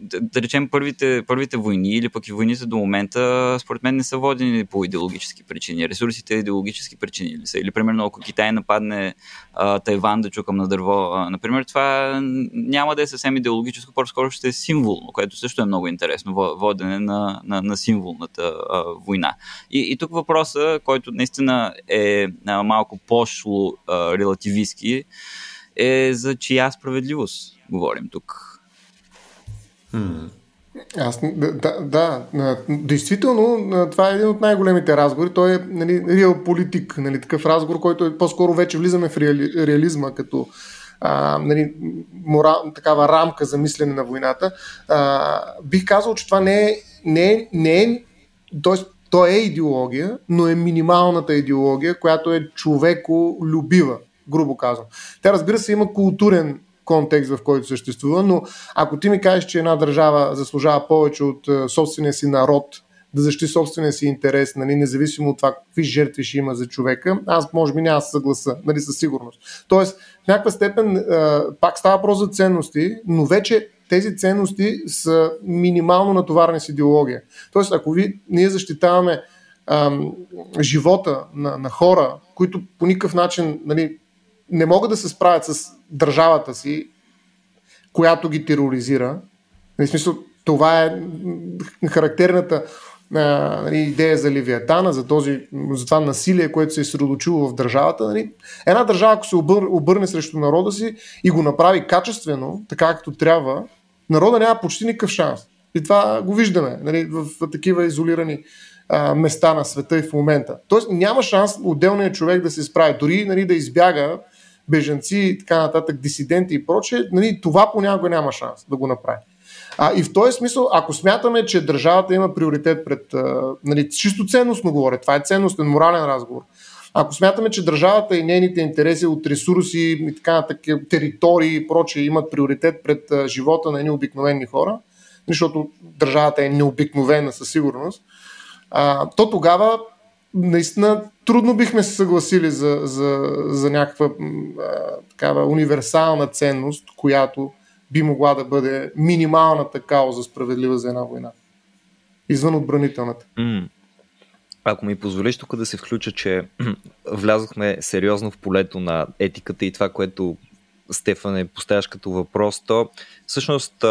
да, речем, първите, първите войни или пък и войните до момента, според мен не са водени по идеологически причини. Ресурсите идеологически причини ли са? Или, примерно, ако Китай нападне а, Тайван да чукам на дърво, а, например, това няма да е съвсем идеологическо, по-скоро ще е символно, което също е много интересно, водене на, на, на символната а, война. И, и тук въпроса, който наистина е а, малко пошло а, релативистки, е за чия справедливост говорим тук. Аз, да, да, действително, това е един от най-големите разговори. Той е нали, реал политик, нали, такъв разговор, който е по-скоро вече влизаме в реали, реализма като а, нали, морал, такава рамка за мислене на войната. А, бих казал, че това не е, не е, не е т.е. то е идеология, но е минималната идеология, която е човеколюбива, грубо казвам. Тя разбира се има културен контекст, в който съществува, но ако ти ми кажеш, че една държава заслужава повече от е, собствения си народ, да защити собствения си интерес, нали, независимо от това какви жертви ще има за човека, аз може би няма да съгласа, нали, със сигурност. Тоест, в някаква степен а, е, пак става въпрос за ценности, но вече тези ценности са минимално натоварени с идеология. Тоест, ако ви, ние защитаваме ам, живота на, на хора, които по никакъв начин нали, не могат да се справят с държавата си, която ги тероризира. В смисъл, това е характерната а, нали, идея за Ливиатана, за, този, за това насилие, което се е средочило в държавата. Нали. Една държава, ако се обър, обърне срещу народа си и го направи качествено, така както трябва, народа няма почти никакъв шанс. И това го виждаме нали, в, в такива изолирани а, места на света и в момента. Тоест няма шанс отделният човек да се справи, дори нали, да избяга беженци и така нататък, дисиденти и прочее, нали, това понякога няма шанс да го направи. А, и в този смисъл, ако смятаме, че държавата има приоритет пред, а, нали, чисто ценностно говоря, това е ценностен, морален разговор, ако смятаме, че държавата и нейните интереси от ресурси и така нататък, територии и прочее имат приоритет пред а, живота на едни обикновени хора, защото държавата е необикновена със сигурност, а, то тогава наистина трудно бихме се съгласили за, за, за някаква а, такава универсална ценност, която би могла да бъде минималната кауза справедлива за една война. Извън отбранителната. Mm. ако ми позволиш тук да се включа, че влязохме сериозно в полето на етиката и това, което Стефане поставяш като въпрос, то всъщност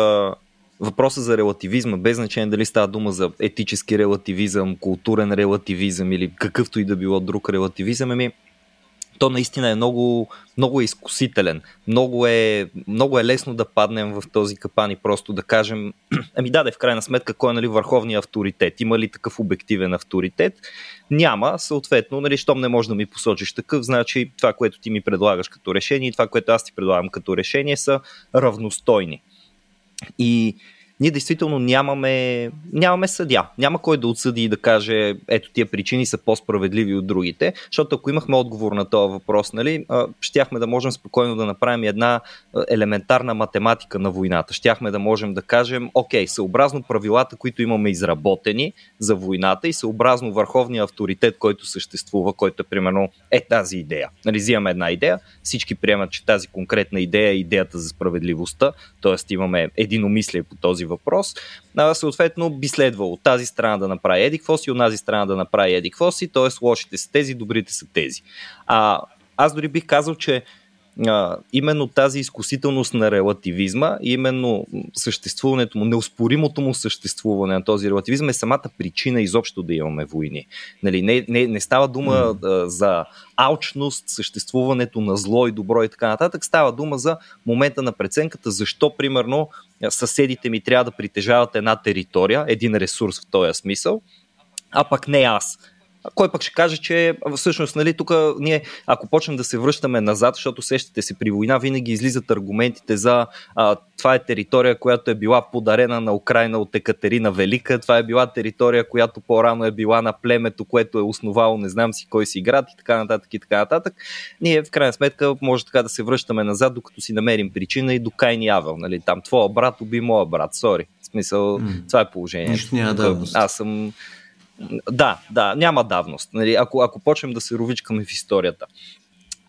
въпроса за релативизма, без значение дали става дума за етически релативизъм, културен релативизъм или какъвто и да било друг релативизъм, ами то наистина е много, много е изкусителен. Много е, много е лесно да паднем в този капан и просто да кажем, ами да, в крайна сметка, кой е нали, върховният авторитет? Има ли такъв обективен авторитет? Няма, съответно, нали, щом не можеш да ми посочиш такъв, значи това, което ти ми предлагаш като решение и това, което аз ти предлагам като решение са равностойни. И ние действително нямаме, нямаме съдя. Няма кой да отсъди и да каже, ето тия причини са по-справедливи от другите, защото ако имахме отговор на този въпрос, нали, щяхме да можем спокойно да направим една елементарна математика на войната. Щяхме да можем да кажем, окей, съобразно правилата, които имаме изработени за войната и съобразно върховния авторитет, който съществува, който е примерно е тази идея. Нали, взимаме една идея, всички приемат, че тази конкретна идея е идеята за справедливостта, т.е. имаме единомислие по този този въпрос, а, съответно би следвало тази страна да направи еди и от тази страна да направи еди си, т.е. лошите са тези, добрите са тези. А, аз дори бих казал, че а, именно тази изкусителност на релативизма, именно съществуването му, неоспоримото му съществуване на този релативизъм е самата причина изобщо да имаме войни. Нали, не, не, не става дума mm. а, за алчност, съществуването на зло и добро и така нататък, става дума за момента на преценката, защо, примерно, съседите ми трябва да притежават една територия, един ресурс в този смисъл, а пък не аз кой пък ще каже, че всъщност, нали, тук ние, ако почнем да се връщаме назад, защото сещате се при война, винаги излизат аргументите за а, това е територия, която е била подарена на Украина от Екатерина Велика, това е била територия, която по-рано е била на племето, което е основало не знам си кой си град и така нататък и така нататък. Ние в крайна сметка може така да се връщаме назад, докато си намерим причина и до Кайн и Авел. Нали? Там твоя брат уби моя брат, сори. В смисъл, mm. това е положението. Нищо няма да. Аз съм да, да, няма давност. Нали, ако, ако почнем да се ровичкаме в историята.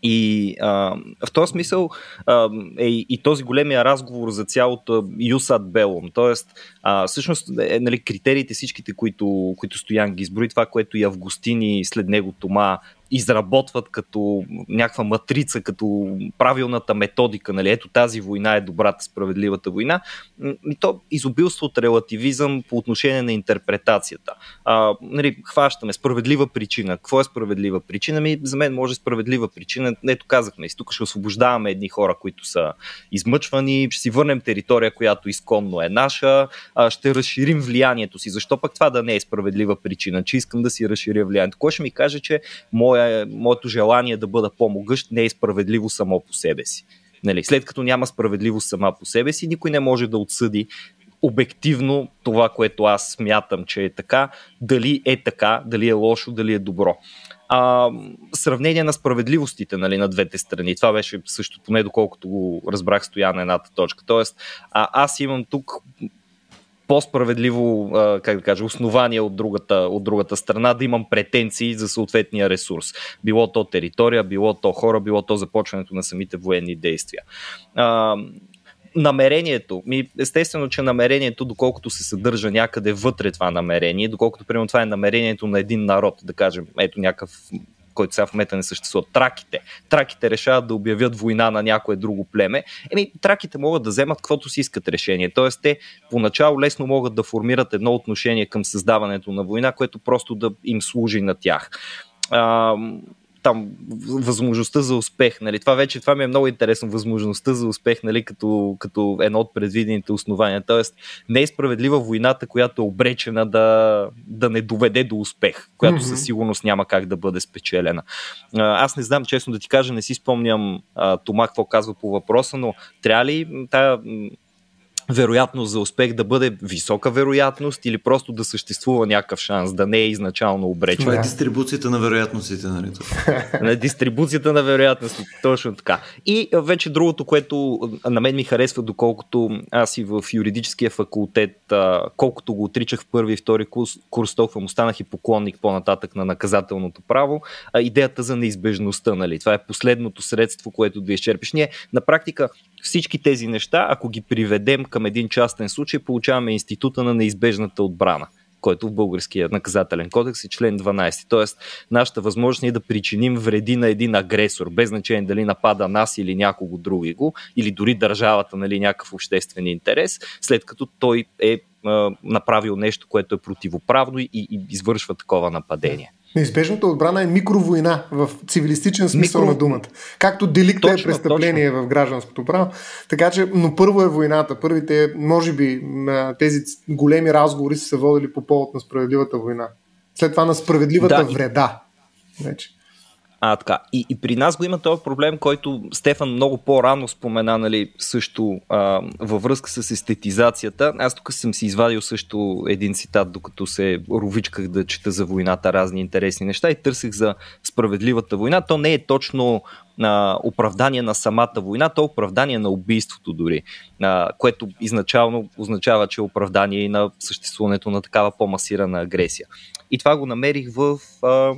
И а, в този смисъл а, е и този големия разговор за цялото Юсад Белом. Тоест, а, всъщност, е, нали, критериите, всичките, които, които Стоян ги изброи, това, което и Августин и след него Тома изработват като някаква матрица, като правилната методика, нали, ето тази война е добрата, справедливата война, и то изобилство от релативизъм по отношение на интерпретацията. А, нали, хващаме справедлива причина. Какво е справедлива причина? Ми, за мен може справедлива причина. Ето казахме, тук ще освобождаваме едни хора, които са измъчвани, ще си върнем територия, която изконно е наша, а, ще разширим влиянието си. Защо пък това да не е справедлива причина, че искам да си разширя влиянието? Кой ще ми каже, че моя моя, моето желание да бъда по-могъщ не е справедливо само по себе си. Нали, след като няма справедливост сама по себе си, никой не може да отсъди обективно това, което аз смятам, че е така, дали е така, дали е лошо, дали е добро. А, сравнение на справедливостите нали, на двете страни. Това беше също, поне доколкото го разбрах, стоя на едната точка. Тоест, а, аз имам тук по-справедливо, как да кажа, основание от другата, от другата страна да имам претенции за съответния ресурс. Било то територия, било то хора, било то започването на самите военни действия. Намерението, ми, естествено, че намерението, доколкото се съдържа някъде вътре това намерение, доколкото, примерно, това е намерението на един народ, да кажем, ето някакъв който сега в момента не съществува. Траките. Траките решават да обявят война на някое друго племе. Еми, траките могат да вземат каквото си искат решение. Тоест, те поначало лесно могат да формират едно отношение към създаването на война, което просто да им служи на тях. А, там възможността за успех. Нали? Това вече това ми е много интересно. Възможността за успех нали? като, като едно от предвидените основания. Тоест, не е справедлива войната, която е обречена да, да не доведе до успех, която mm-hmm. със сигурност няма как да бъде спечелена. Аз не знам, честно да ти кажа, не си спомням а, Тома какво казва по въпроса, но трябва ли тая вероятност за успех да бъде висока вероятност или просто да съществува някакъв шанс, да не е изначално обречен. Това е дистрибуцията на вероятностите, нали? на дистрибуцията на вероятностите, точно така. И вече другото, което на мен ми харесва, доколкото аз и в юридическия факултет, колкото го отричах в първи и втори курс, курс толкова му станах и поклонник по-нататък на наказателното право, идеята за неизбежността, нали? Това е последното средство, което да изчерпиш. Ние на практика всички тези неща, ако ги приведем към един частен случай, получаваме института на неизбежната отбрана. който в българския наказателен кодекс е член 12. Тоест, нашата възможност е да причиним вреди на един агресор, без значение дали напада нас или някого други го, или дори държавата, нали, някакъв обществен интерес, след като той е направил нещо, което е противоправно и, и извършва такова нападение. Неизбежната отбрана е микровойна в цивилистичен смисъл Микро... на думата. Както деликта е престъпление точно. в гражданското право. Така че, но първо е войната. Първите, може би, тези големи разговори са се водили по повод на справедливата война. След това на справедливата да, вреда. Вече. А, така. И, и при нас го има този проблем, който Стефан много по-рано спомена, нали, също а, във връзка с естетизацията. Аз тук съм си извадил също един цитат, докато се ровичках да чета за войната разни интересни неща и търсих за справедливата война. То не е точно а, оправдание на самата война, то е оправдание на убийството дори, а, което изначално означава, че е оправдание и на съществуването на такава по-масирана агресия. И това го намерих в... А,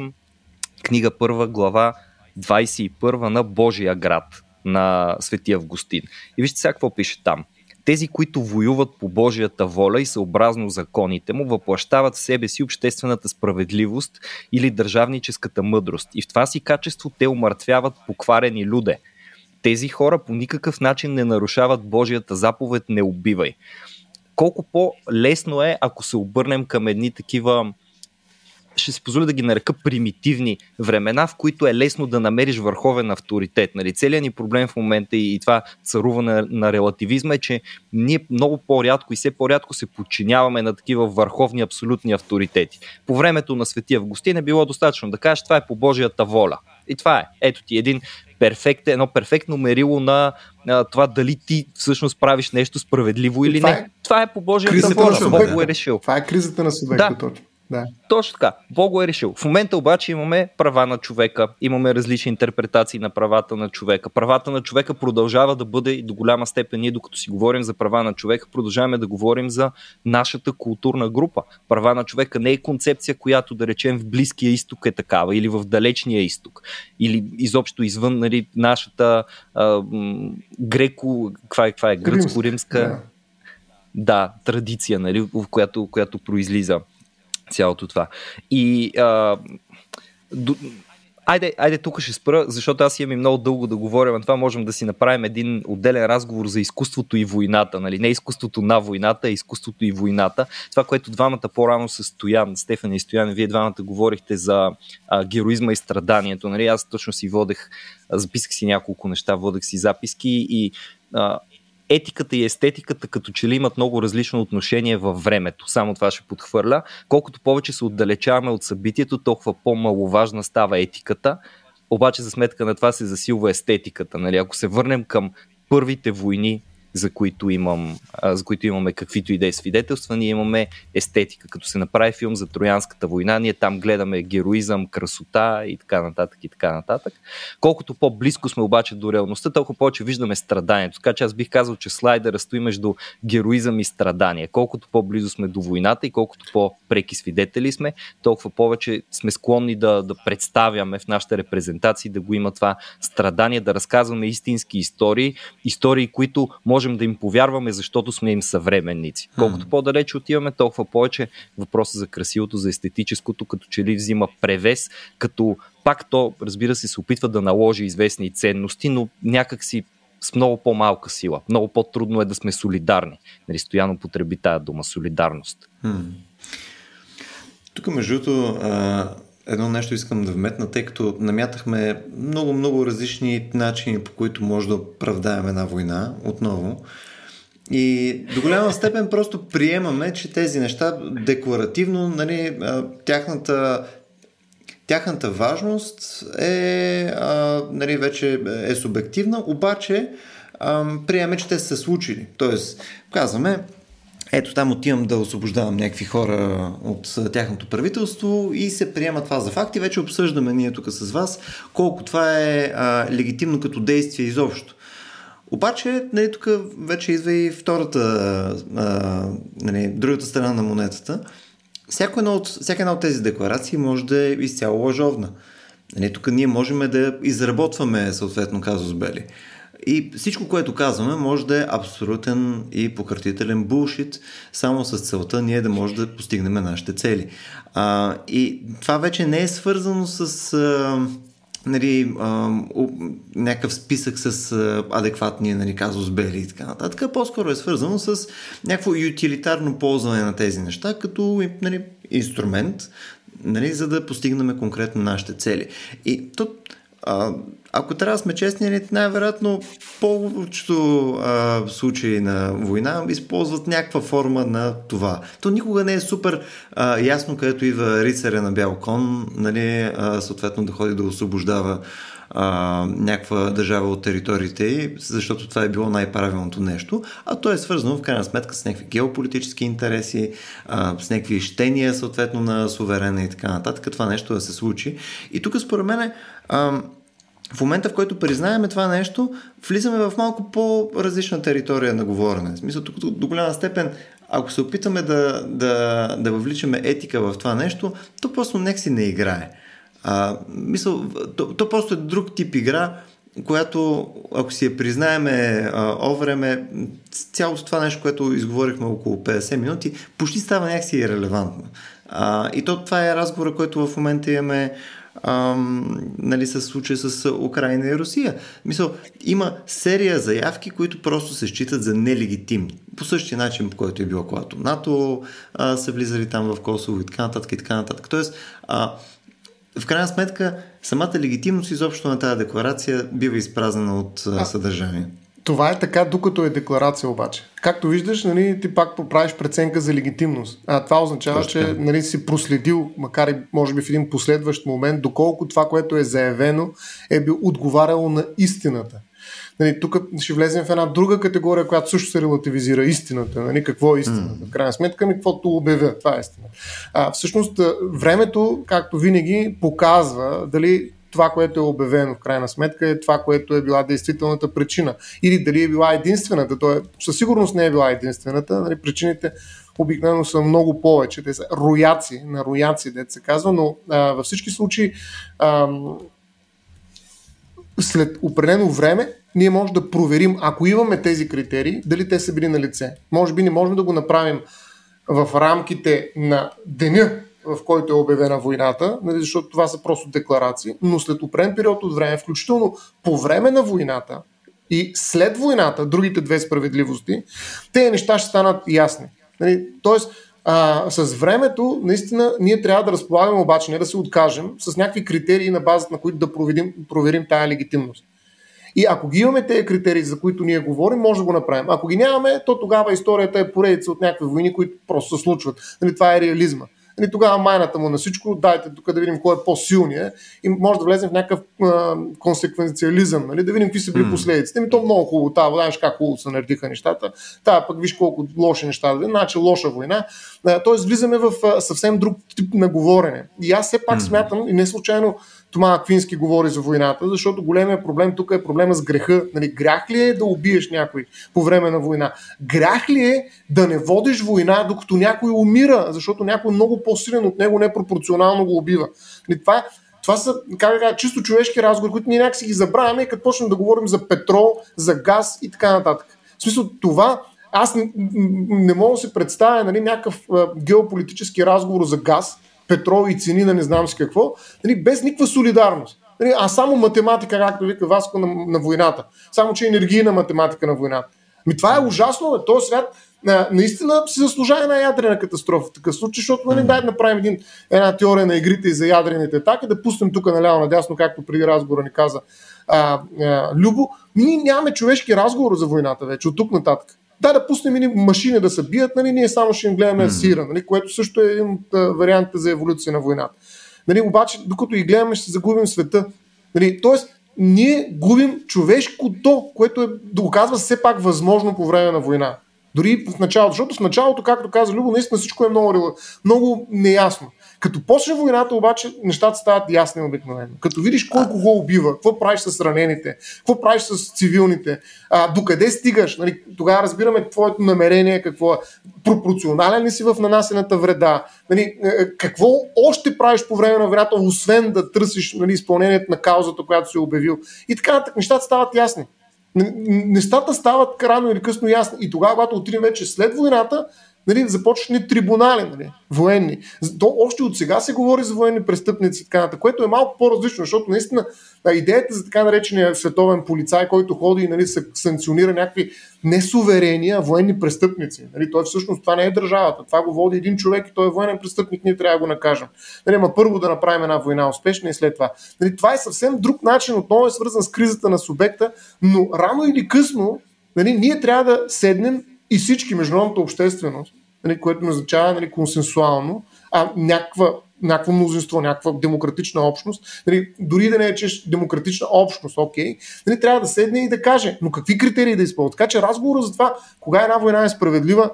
книга първа, глава 21 на Божия град на Свети Августин. И вижте сега какво пише там. Тези, които воюват по Божията воля и съобразно законите му, въплащават в себе си обществената справедливост или държавническата мъдрост. И в това си качество те умъртвяват покварени люде. Тези хора по никакъв начин не нарушават Божията заповед не убивай. Колко по-лесно е, ако се обърнем към едни такива ще си позволя да ги нарека примитивни времена, в които е лесно да намериш върховен авторитет. Нали, целият ни проблем в момента и това царуване на релативизма е, че ние много по-рядко и все по-рядко се подчиняваме на такива върховни абсолютни авторитети. По времето на Свети Августин е било достатъчно да кажеш това е по Божията воля. И това е. Ето ти един перфект, едно перфектно мерило на на това дали ти всъщност правиш нещо справедливо или това не. Е... Това е по Божията воля. Бог го е решил. Това е кризата на субекта, да. точно. Да. Точно така. Бог го е решил. В момента обаче имаме права на човека, имаме различни интерпретации на правата на човека. Правата на човека продължава да бъде и до голяма степен ние, докато си говорим за права на човека, продължаваме да говорим за нашата културна група. Права на човека не е концепция, която да речем в Близкия изток е такава или в Далечния изток или изобщо извън нали, нашата а, греко, каква е, каква е гръцко-римска да. да, традиция, нали, в която, която произлиза цялото това. И а, до, Айде, айде тук ще спра, защото аз имам и много дълго да говоря, на това можем да си направим един отделен разговор за изкуството и войната. Нали? Не изкуството на войната, а изкуството и войната. Това, което двамата по-рано с Стоян, Стефан и Стоян, вие двамата говорихте за а, героизма и страданието. Нали? Аз точно си водех, записах си няколко неща, водех си записки и а, етиката и естетиката като че ли имат много различно отношение във времето. Само това ще подхвърля. Колкото повече се отдалечаваме от събитието, толкова по-маловажна става етиката. Обаче за сметка на това се засилва естетиката. Нали? Ако се върнем към първите войни за които, имам, за които имаме каквито и да е свидетелства. Ние имаме естетика. Като се направи филм за Троянската война, ние там гледаме героизъм, красота и така нататък и така нататък. Колкото по-близко сме обаче до реалността, толкова повече виждаме страданието. Така че аз бих казал, че слайдера стои между героизъм и страдание. Колкото по-близо сме до войната и колкото по-преки свидетели сме, толкова повече сме склонни да, да представяме в нашите репрезентации да го има това страдание, да разказваме истински истории, истории, които може можем да им повярваме, защото сме им съвременници. Колкото по-далече отиваме, толкова повече въпроса за красивото, за естетическото, като че ли взима превес, като пак то, разбира се, се опитва да наложи известни ценности, но някак си с много по-малка сила. Много по-трудно е да сме солидарни. Нали, Стояно потреби тая дума солидарност. Тук, между другото, едно нещо искам да вметна, тъй като намятахме много-много различни начини, по които може да оправдаем една война отново. И до голяма степен просто приемаме, че тези неща декларативно, нали, тяхната, тяхната важност е, нали, вече е субективна, обаче приемаме, че те са случили. Тоест, казваме, ето там отивам да освобождавам някакви хора от тяхното правителство и се приема това за факт и вече обсъждаме ние тук с вас колко това е а, легитимно като действие изобщо. Обаче, нали, тук вече идва и втората, а, нали, другата страна на монетата. Всяко едно от, всяка една от тези декларации може да е изцяло лъжовна. Нали, тук ние можем да изработваме съответно казус Бели. И всичко, което казваме, може да е абсолютен и пократителен булшит, само с целта ние да може да постигнем нашите цели. А, и това вече не е свързано с... А, нали, а, някакъв списък с а, адекватни нали, казус бели и така нататък. По-скоро е свързано с някакво ютилитарно ползване на тези неща, като нали, инструмент, нали, за да постигнем конкретно нашите цели. И то, а, ако трябва да сме честни, нали, най-вероятно повечето случаи на война използват някаква форма на това. То никога не е супер а, ясно, където идва рицаря на бял кон, нали, а, съответно да ходи да освобождава а, някаква държава от териториите защото това е било най-правилното нещо, а то е свързано в крайна сметка с някакви геополитически интереси, а, с някакви щения съответно на суверена и така нататък, това нещо да се случи. И тук според мен а, в момента, в който признаеме това нещо, влизаме в малко по-различна територия на говорене. В смисъл, тук до голяма степен, ако се опитаме да, да, да въвличаме етика в това нещо, то просто нека си не играе. А, мисъл, то, то просто е друг тип игра, която, ако си я признаеме о време, цялото това нещо, което изговорихме около 50 минути, почти става някакси релевантно. А, и то това е разговора, който в момента имаме ам, нали, с случая с Украина и Русия. Мисъл, има серия заявки, които просто се считат за нелегитимни. По същия начин, по който е било когато НАТО а, са влизали там в Косово и така нататък и така нататък. Тоест, а, в крайна сметка, самата легитимност изобщо на тази декларация бива изпразнена от а, съдържание. Това е така, докато е декларация обаче. Както виждаш, нали, ти пак поправиш преценка за легитимност. А това означава, Точно. че нали, си проследил, макар и може би в един последващ момент, доколко това, което е заявено, е бил отговаряло на истината. Нали, тук ще влезем в една друга категория, която също се релативизира истината. Нали, какво е истината? В крайна сметка, ми каквото обявя. Това е истина. А, всъщност, времето, както винаги, показва дали това, което е обявено в крайна сметка е това, което е била действителната причина. Или дали е била единствената. То е, със сигурност не е била единствената. Нали, причините обикновено са много повече. Те са рояци, на рояци, дете се казва, но а, във всички случаи а, след определено време ние можем да проверим, ако имаме тези критерии, дали те са били на лице. Може би не можем да го направим в рамките на деня, в който е обявена войната, нали, защото това са просто декларации, но след определен период от време, включително по време на войната и след войната, другите две справедливости, тези неща ще станат ясни. Нали, тоест, а, с времето, наистина, ние трябва да разполагаме обаче, не да се откажем, с някакви критерии на базата, на които да проверим, проверим тая легитимност. И ако ги имаме тези критерии, за които ние говорим, може да го направим. Ако ги нямаме, то тогава историята е поредица от някакви войни, които просто се случват. Нали, това е реализма. Нали, тогава майната му на всичко, дайте тук да видим кой е по-силният и може да влезем в някакъв а, консеквенциализъм, нали, да видим какви са били mm. последиците. Ми то много хубаво, тази знаеш как хубаво се наредиха нещата. Та пък виж колко лоши неща да значи лоша война. Тоест влизаме в а, съвсем друг тип на говорене. И аз все пак mm. смятам, и не случайно Тома Аквински говори за войната, защото големия проблем тук е проблема с греха. Нали, грях ли е да убиеш някой по време на война? Грях ли е да не водиш война, докато някой умира, защото някой много по-силен от него непропорционално го убива? Нали, това, това са как да чисто човешки разговори, които ние някакси ги забравяме като почнем да говорим за петрол, за газ и така нататък. В смисъл това аз не, не мога да си представя нали, някакъв а, геополитически разговор за газ, петрол и цени на не знам си какво, нали, без никаква солидарност. Нали, а само математика, както вика Васко на, на войната. Само, че енергийна математика на войната. Ми това е ужасно, бе. този свят на, наистина си заслужава една ядрена катастрофа в такъв случай, защото нали, дай да направим един, една теория на игрите и за ядрените атаки, да пуснем тук наляво надясно, както преди разговора ни каза а, а, Любо. Ние нямаме човешки разговор за войната вече от тук нататък да, да пуснем и машини да се бият, нали, ние само ще им гледаме mm. сира, нали, което също е един от вариантите за еволюция на войната. Нали, обаче, докато и гледаме, ще загубим света. Нали, тоест, ние губим човешкото, което е, да го казва все пак възможно по време на война. Дори в началото, защото в началото, както каза Любо, наистина всичко е много, много неясно. Като почне войната, обаче, нещата стават ясни обикновено. Като видиш кой кого убива, какво правиш с ранените, какво правиш с цивилните, а, докъде стигаш, нали, тогава разбираме твоето намерение, какво е. Пропорционален ли си в нанасената вреда, нали, е, е, какво още правиш по време на войната, освен да търсиш нали, изпълнението на каузата, която си обявил. И така нататък нещата стават ясни. Нещата стават рано или късно ясни. И тогава, когато отидем вече след войната, нали, започват ни трибунали, нали, военни. То още от сега се говори за военни престъпници така нататък, което е малко по-различно, защото наистина идеята за така наречения световен полицай, който ходи и нали, санкционира някакви несуверени, а военни престъпници. Нали, той всъщност това не е държавата. Това го води един човек и той е военен престъпник, ние трябва да го накажем. Нали, ма първо да направим една война успешна и след това. Нали, това е съвсем друг начин, отново е свързан с кризата на субекта, но рано или късно нали, ние трябва да седнем и всички, международната общественост, нали, което не означава нали, консенсуално, а някаква някакво мнозинство, някаква демократична общност, нали, дори да не е че демократична общност, окей, нали, трябва да седне и да каже, но какви критерии да използва. Така че разговорът за това, кога една война е справедлива,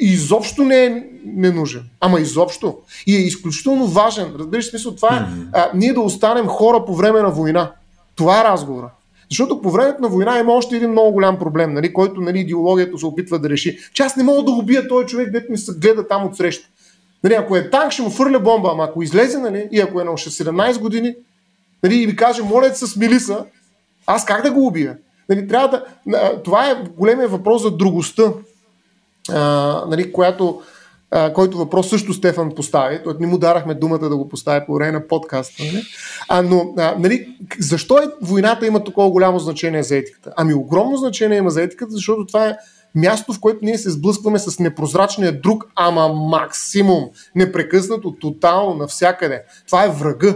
изобщо не е ненужен. Ама изобщо. И е изключително важен. Разбираш смисъл, това е а, ние да останем хора по време на война. Това е разговора. Защото по времето на война има още един много голям проблем, нали, който нали, идеологията се опитва да реши. Че аз не мога да убия този човек, дето ми се гледа там от среща. Нали, ако е танк, ще му фърля бомба, ама ако излезе нали, и ако е на 17 години нали, и ми каже, моля с милиса, аз как да го убия? Нали, трябва да, това е големия въпрос за другостта, а, нали, която, който въпрос също Стефан постави. Той не му дарахме думата да го постави по време на подкаста. Нали? А, но а, нали, защо е, войната има такова голямо значение за етиката? Ами огромно значение има за етиката, защото това е място, в което ние се сблъскваме с непрозрачния друг, ама максимум, непрекъснато, тотално, навсякъде. Това е врага.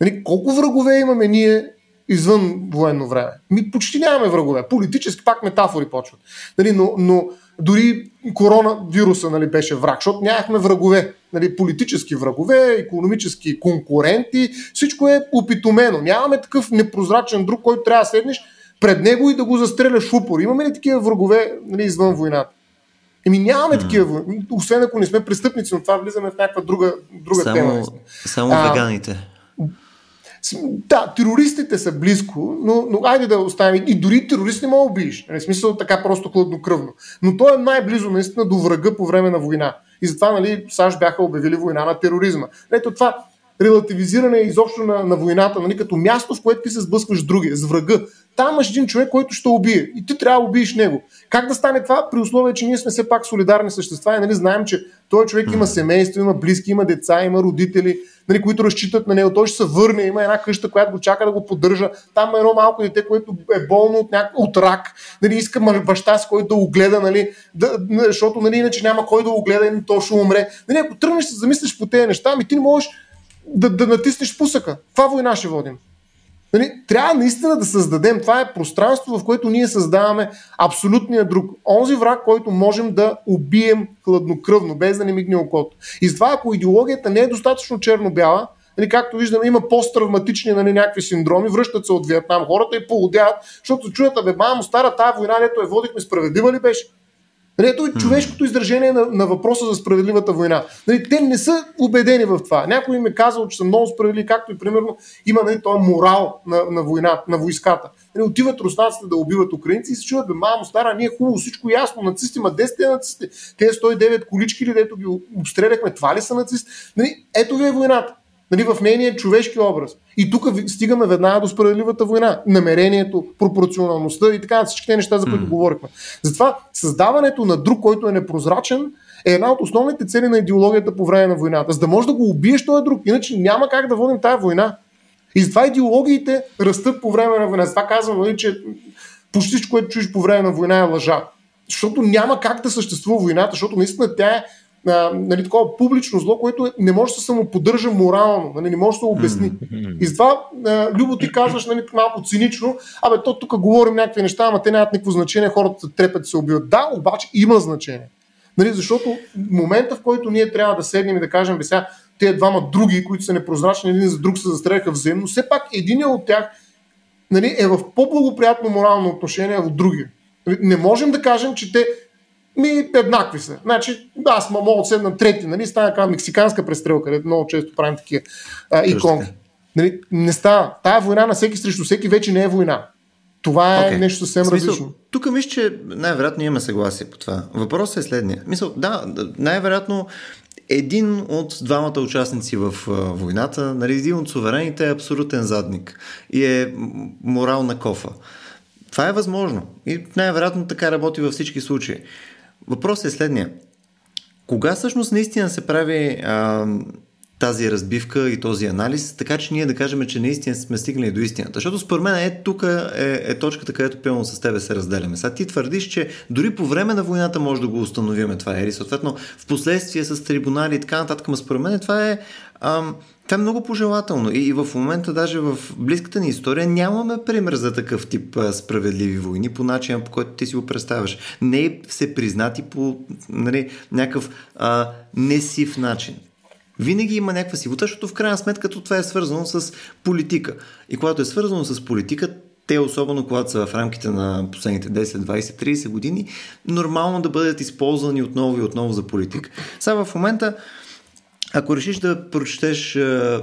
Нали, колко врагове имаме ние извън военно време? Ми почти нямаме врагове. Политически пак метафори почват. Нали, но, но дори коронавируса нали, беше враг, защото нямахме врагове. Нали, политически врагове, економически конкуренти, всичко е опитомено. Нямаме такъв непрозрачен друг, който трябва да седнеш пред него и да го застреляш в упор. Имаме ли такива врагове нали, извън войната? Еми нямаме mm. такива, освен ако не сме престъпници, но това влизаме в някаква друга, друга само, тема. Само а, веганите. Да, терористите са близко, но, но айде да оставим. И дори терорист не мога да убиеш. В смисъл така просто хладнокръвно. Но той е най-близо наистина до врага по време на война. И затова нали, САЩ бяха обявили война на тероризма. Ето това релативизиране изобщо на, на войната, нали, като място, в което ти се сблъскваш с другия, с врага там имаш един човек, който ще убие и ти трябва да убиеш него. Как да стане това при условие, че ние сме все пак солидарни същества и нали, знаем, че този човек има семейство, има близки, има деца, има родители, нали, които разчитат на него. Той ще се върне, има една къща, която го чака да го поддържа. Там е едно малко дете, което е болно от, няк... от рак. Нали, иска баща си, който да го гледа, нали, да, защото нали, иначе няма кой да го гледа и то ще умре. Нали, ако тръгнеш да замислиш по тези неща, ми ти не можеш да, да натиснеш пусъка. Каква война ще водим? Нали, трябва наистина да създадем. Това е пространство, в което ние създаваме абсолютния друг. Онзи враг, който можем да убием хладнокръвно, без да не мигне окото. И затова, ако идеологията не е достатъчно черно-бяла, нали, както виждаме, има посттравматични нали, някакви синдроми, връщат се от Виетнам хората и полудяват, защото чуят, бе, мамо, стара тази война, дето е водихме, справедлива ли беше? Нали, ето е човешкото изражение на, на въпроса за справедливата война. Нали, те не са убедени в това. Някой им е казал, че са много справедливи, както и примерно има нали, този морал на, на, война, на войската. Нали, отиват руснаците да убиват украинци и се чуват, бе, мамо, стара, ние хубаво, всичко ясно, нацисти, ма 10 нацисти, те 109 колички ли, дето ги обстреляхме, това ли са нацисти? Нали, ето ви е войната нали, в нейния човешки образ. И тук стигаме веднага до справедливата война. Намерението, пропорционалността и така, всички тези неща, за които mm. говорихме. Затова създаването на друг, който е непрозрачен, е една от основните цели на идеологията по време на войната. За да може да го убиеш този друг, иначе няма как да водим тази война. И затова идеологиите растат по време на война. Затова казвам, нали, че почти всичко, което чуеш по време на война е лъжа. Защото няма как да съществува войната, защото наистина тя е а, нали, такова публично зло, което не може да се самоподдържа морално, нали, не може да се обясни. И затова, а, Любо, ти казваш нали, малко цинично, абе, то тук говорим някакви неща, ама те нямат никакво значение, хората трепят се убиват. Да, обаче има значение. Нали, защото момента, в който ние трябва да седнем и да кажем, бе сега, те двама други, които са непрозрачни, един за друг се застреляха взаимно, все пак един от тях нали, е в по-благоприятно морално отношение от другия. Нали, не можем да кажем, че те ми еднакви са. Значи, да, аз мога да седна трети, нали? Стана така мексиканска престрелка, където много често правим такива а, иконки. Нали? Не става. Тая война на всеки срещу всеки вече не е война. Това е okay. нещо съвсем Смисъл, различно. Тук мисля, че най-вероятно имаме съгласие по това. Въпросът е следния. Мисъл, да, най-вероятно един от двамата участници в а, войната, нали, един от суверените е абсолютен задник и е морална кофа Това е възможно. И най-вероятно така работи във всички случаи. Въпросът е следния. Кога всъщност наистина се прави а, тази разбивка и този анализ, така че ние да кажем, че наистина сме стигнали до истината. Защото според мен е тук е, е точката, където пълно с тебе се разделяме. Сега ти твърдиш, че дори по време на войната може да го установиме това или съответно в последствие с трибунали и така нататък, според мен това е това е много пожелателно. И, в момента, даже в близката ни история, нямаме пример за такъв тип справедливи войни по начина, по който ти си го представяш. Не е се признати по нали, някакъв а, несив начин. Винаги има някаква сивота, защото в крайна сметка това е свързано с политика. И когато е свързано с политика, те, особено когато са в рамките на последните 10, 20, 30 години, нормално да бъдат използвани отново и отново за политика. Сега в момента ако решиш да прочетеш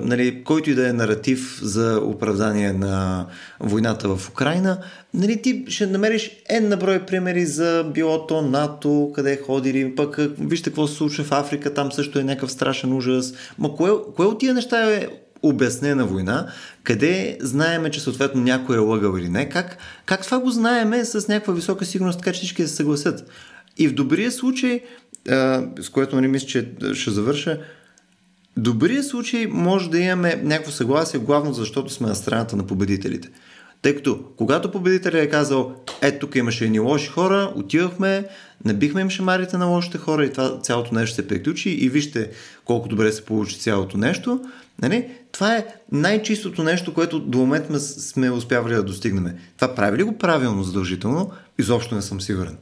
нали, който и да е наратив за оправдание на войната в Украина, нали, ти ще намериш една брой примери за било то НАТО, къде е ходили, пък вижте какво се случва в Африка, там също е някакъв страшен ужас. Ма кое, кое от тия неща е обяснена война, къде знаеме, че съответно някой е лъгал или не, как, как това го знаеме с някаква висока сигурност, така че всички се съгласят. И в добрия случай, с което не нали, мисля, че ще завърша, добрия случай може да имаме някакво съгласие, главно защото сме на страната на победителите. Тъй като когато победителят е казал, е, тук имаше едни лоши хора, отивахме, набихме им шамарите на лошите хора и това цялото нещо се приключи и вижте колко добре се получи цялото нещо. Нали? Това е най-чистото нещо, което до момента сме успявали да достигнем. Това прави ли го правилно задължително? Изобщо не съм сигурен.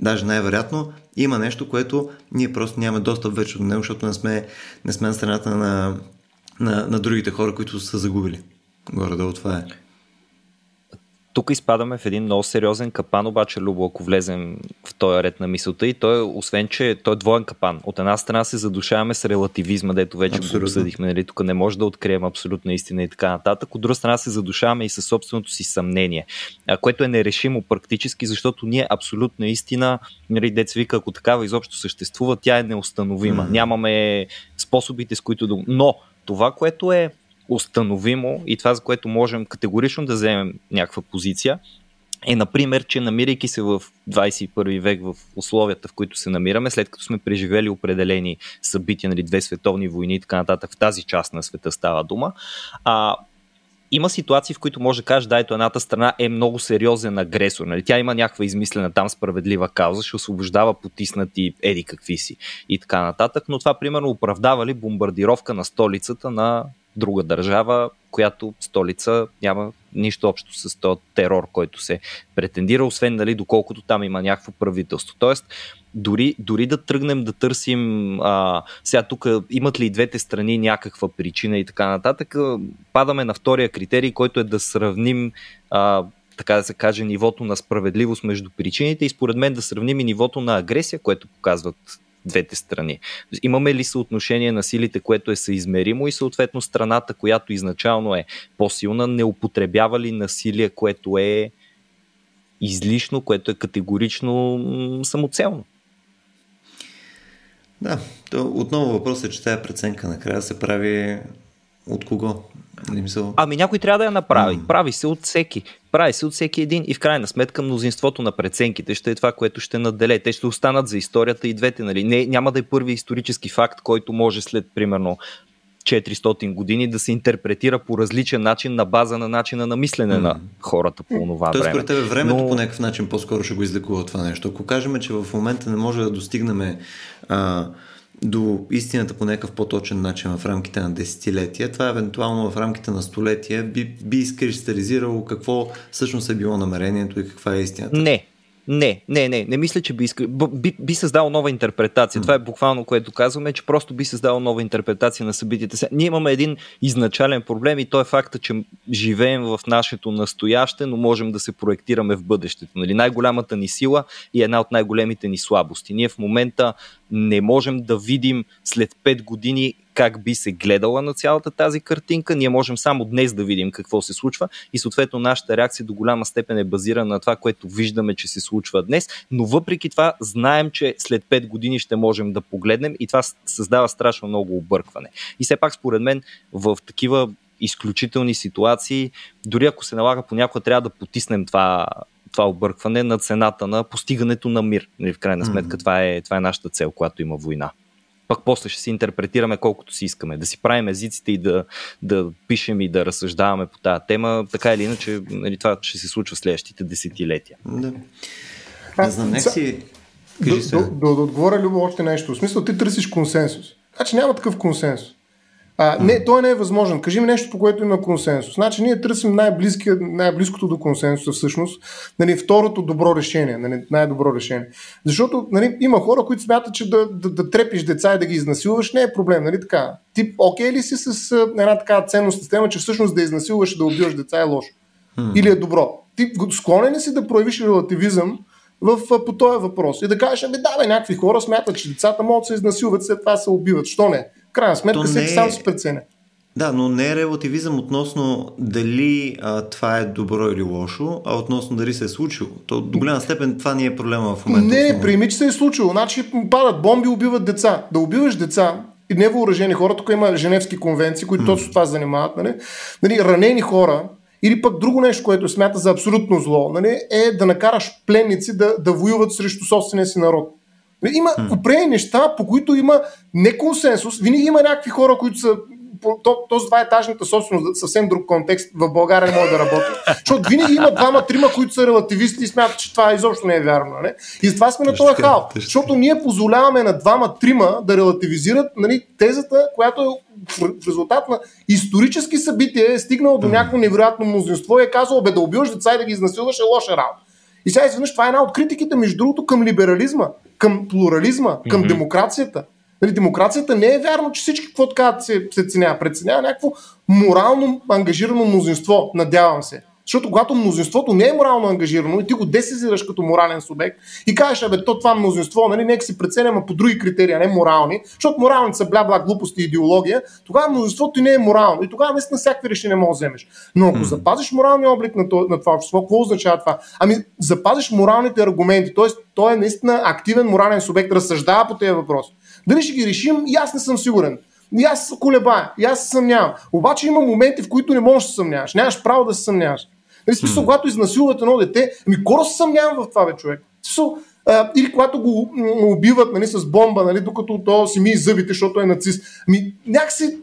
Даже най-вероятно има нещо, което ние просто нямаме достъп вече до него, защото не сме, не сме на страната на, на, на другите хора, които са загубили. Горе-долу това е. Тук изпадаме в един много сериозен капан, обаче, Любо, ако влезем в този ред на мисълта и той, освен, че той е двоен капан. От една страна се задушаваме с релативизма, дето вече Абсолютно. го обсъдихме, нали? тук не може да открием абсолютна истина и така нататък. От друга страна се задушаваме и със собственото си съмнение, което е нерешимо практически, защото ние абсолютна истина, нали, деца вика, ако такава изобщо съществува, тя е неустановима. Mm-hmm. Нямаме способите, с които да... Но това, което е установимо и това, за което можем категорично да вземем някаква позиция, е, например, че намирайки се в 21 век в условията, в които се намираме, след като сме преживели определени събития, нали, две световни войни и така нататък, в тази част на света става дума, а, има ситуации, в които може да кажеш, да, ето едната страна е много сериозен агресор. Нали? Тя има някаква измислена там справедлива кауза, ще освобождава потиснати еди какви си и така нататък, но това примерно оправдава ли бомбардировка на столицата на друга държава, която столица няма нищо общо с този терор, който се претендира, освен нали, доколкото там има някакво правителство. Тоест, дори, дори да тръгнем да търсим а, сега тук имат ли и двете страни някаква причина и така нататък, падаме на втория критерий, който е да сравним а, така да се каже, нивото на справедливост между причините и според мен да сравним и нивото на агресия, което показват двете страни. Имаме ли съотношение на силите, което е съизмеримо и съответно страната, която изначално е по-силна, не употребява ли насилие, което е излишно, което е категорично самоцелно? Да, то отново въпросът е, че тази преценка накрая се прави от кого? Мисъл... Ами някой трябва да я направи. Mm. Прави се от всеки. Прави се от всеки един и в крайна сметка мнозинството на преценките ще е това, което ще наделе. Те ще останат за историята и двете. Нали? Не, няма да е първи исторически факт, който може след примерно 400 години да се интерпретира по различен начин на база на начина на мислене mm. на хората по това време. Тоест, тебе времето Но... по някакъв начин по-скоро ще го излекува това нещо. Ако кажем, че в момента не може да достигнем а, до истината по някакъв по-точен начин в рамките на десетилетия, това евентуално в рамките на столетия би, би изкристализирало какво всъщност е било намерението и каква е истината. Не, не, не, не, не мисля, че би, би, би създал нова интерпретация. Mm. Това е буквално което казваме, че просто би създал нова интерпретация на събитията. Ние имаме един изначален проблем и то е факта, че живеем в нашето настояще, но можем да се проектираме в бъдещето. Нали? Най-голямата ни сила и една от най-големите ни слабости. Ние в момента не можем да видим след 5 години как би се гледала на цялата тази картинка. Ние можем само днес да видим какво се случва и съответно нашата реакция до голяма степен е базирана на това, което виждаме, че се случва днес, но въпреки това знаем, че след 5 години ще можем да погледнем и това създава страшно много объркване. И все пак според мен в такива изключителни ситуации. Дори ако се налага понякога трябва да потиснем това, това объркване на цената на постигането на мир. Нали, в крайна сметка mm-hmm. това, е, това е нашата цел, когато има война. Пък после ще си интерпретираме колкото си искаме. Да си правим езиците и да, да пишем и да разсъждаваме по тази тема. Така или иначе, нали, това ще се случва в следващите десетилетия. Да. Не знам, нека си... Кажи да, да, да, да отговоря Любо още нещо. В смисъл, ти търсиш консенсус. Значи няма такъв консенсус. А, не, той не е възможен. Кажи ми нещо, по което има консенсус. Значи ние търсим най-близкото до консенсуса всъщност, нали, второто добро решение, нали, най-добро решение. Защото нали, има хора, които смятат, че да, да, да трепиш деца и да ги изнасилваш не е проблем. Нали, така. Ти окей ли си с една такава ценност система, че всъщност да изнасилваш и да убиваш деца е лошо? Hmm. Или е добро? Ти склонен ли си да проявиш релативизъм в, по този въпрос и да кажеш, ами да, бе, някакви хора смятат, че децата могат да се изнасилват, след това се убиват. Що не? Крайна сметка То всеки не... сам се преценя. Да, но не е релативизъм относно дали а, това е добро или лошо, а относно дали се е случило. То до голяма степен това ни е проблема в момента. Не, не, приеми, че се е случило. Значи падат бомби, убиват деца. Да убиваш деца и невооръжени хора, тук има Женевски конвенции, които mm. точно това занимават. Нали? Нали, ранени хора, или пък друго нещо, което смята за абсолютно зло, нали, е да накараш пленници да, да воюват срещу собствения си народ. Има определени неща, по които има не консенсус. Винаги има някакви хора, които са то, този това етажната собственост, съвсем друг контекст, в България не може да работи. Защото винаги има двама-трима, които са релативисти и смятат, че това изобщо не е вярно. Не? Нали? И затова сме на този хал. Защото ние позволяваме на двама-трима да релативизират нали, тезата, която е в резултат на исторически събития е стигнал до някакво невероятно мнозинство и е казал, бе да убиваш деца и да ги изнасилваш е лоша работа. И сега изведнъж това е една от критиките, между другото, към либерализма, към плурализма, към mm-hmm. демокрацията. Нали, демокрацията не е вярно, че всички какво така се, се ценява. Преценява някакво морално ангажирано мнозинство, надявам се. Защото когато мнозинството не е морално ангажирано и ти го десезираш като морален субект и кажеш, абе, то това мнозинство, нали, нека си преценяме по други критерии, а не морални, защото моралните са бля-бла глупости и идеология, тогава мнозинството не е морално и тогава наистина всякакви решения може да вземеш. Но ако запазиш моралния облик на, това, на това общество, какво означава това? Ами, запазиш моралните аргументи, т.е. той е наистина активен морален субект, разсъждава по тези въпроси. Дали ще ги решим, и аз не съм сигурен. И аз колебая, и аз се съмнявам. Обаче има моменти, в които не можеш да се съмняваш. Нямаш право да се съмняваш. Нали, смисъл, mm. когато изнасилват едно дете, ами кора се съмнявам в това, бе, човек. Смисъл, а, или когато го убиват нали, с бомба, нали, докато то си ми зъбите, защото е нацист. Ами, някакси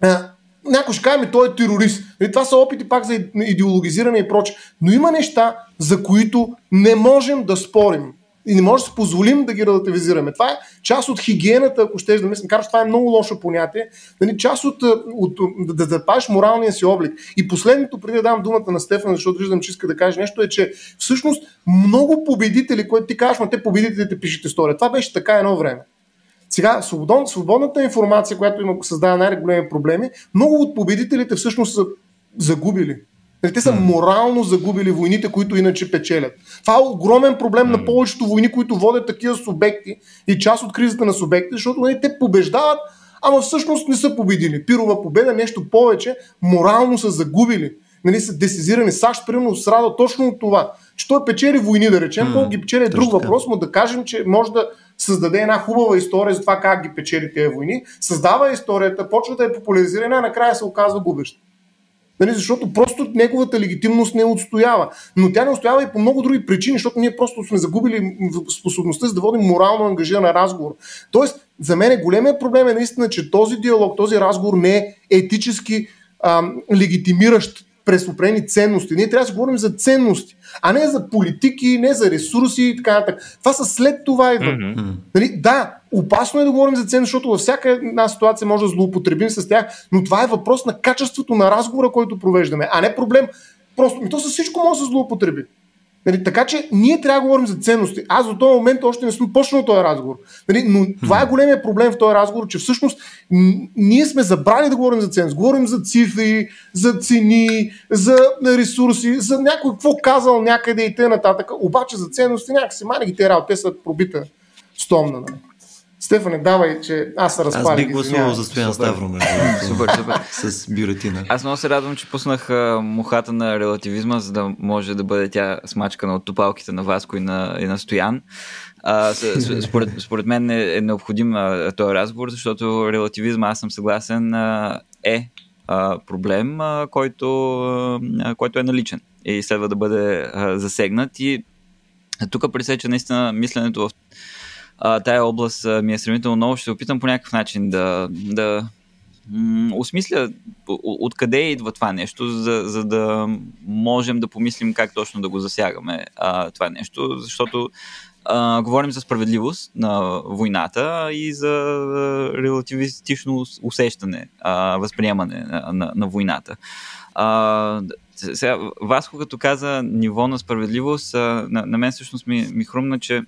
а, някой ще каже, той е терорист. И нали, това са опити пак за идеологизиране и проче. Но има неща, за които не можем да спорим и не може да си позволим да ги релативизираме. Това е част от хигиената, ако ще да мислим. Караш, това е много лошо понятие. Нали, част от, от да запазиш моралния си облик. И последното, преди да дам думата на Стефан, защото виждам, че иска да каже нещо, е, че всъщност много победители, които ти кажеш, но те победителите пишат история. Това беше така едно време. Сега, свободон, свободната информация, която има създава най-големи проблеми, много от победителите всъщност са загубили. Нали, те са морално загубили войните, които иначе печелят. Това е огромен проблем на повечето войни, които водят такива субекти и част от кризата на субекти, защото нали, те побеждават, ама всъщност не са победили. Пирова победа, нещо повече, морално са загубили. Нали, са десизирани. САЩ, примерно, страда точно от това. Че той печели войни, да речем, колко ги печели е друг въпрос, но да кажем, че може да създаде една хубава история за това как ги печели тези войни, създава историята, почва да е популяризирана, а накрая се оказва губеща. Нали, защото просто неговата легитимност не отстоява. Но тя не отстоява и по много други причини, защото ние просто сме загубили способността да водим морално ангажиран разговор. Тоест, за мен големия проблем е наистина, че този диалог, този разговор не е етически ам, легитимиращ през определени ценности. Ние трябва да си говорим за ценности, а не за политики, не за ресурси и така нататък. Това са след това идват. Mm-hmm. Нали? Да, опасно е да говорим за ценности, защото във всяка една ситуация може да злоупотребим с тях, но това е въпрос на качеството на разговора, който провеждаме, а не проблем. Просто, то с всичко може да се злоупотреби. Нали, така че ние трябва да говорим за ценности. Аз до този момент още не съм почнал този разговор. Нали, но това е големия проблем в този разговор, че всъщност ние сме забрали да говорим за ценности. Говорим за цифри, за цени, за ресурси, за някой какво казал някъде и т.н. Обаче за ценности някакси мани ги те работи, те са пробита стомна. Нали. Стефане, давай, че аз се разпалих. Аз бих гласувал за Стоян Ставро, между Супер, супер. С бюлетина. Аз много се радвам, че пуснах мухата на релативизма, за да може да бъде тя смачкана от топалките на Васко и на, и на Стоян. А, според, според мен е, е необходим а, този разговор, защото релативизма, аз съм съгласен, а, е а, проблем, а, който, а, който е наличен и следва да бъде а, засегнат. И тук пресеча наистина мисленето в а, тая област а, ми е сравнително много. Ще се опитам по някакъв начин да, да м- осмисля откъде идва това нещо, за, за да можем да помислим как точно да го засягаме а, това нещо, защото а, говорим за справедливост на войната и за релативистично усещане, а, възприемане на, на, на войната. А, сега, Васко като каза ниво на справедливост, а, на, на мен всъщност ми, ми хрумна, че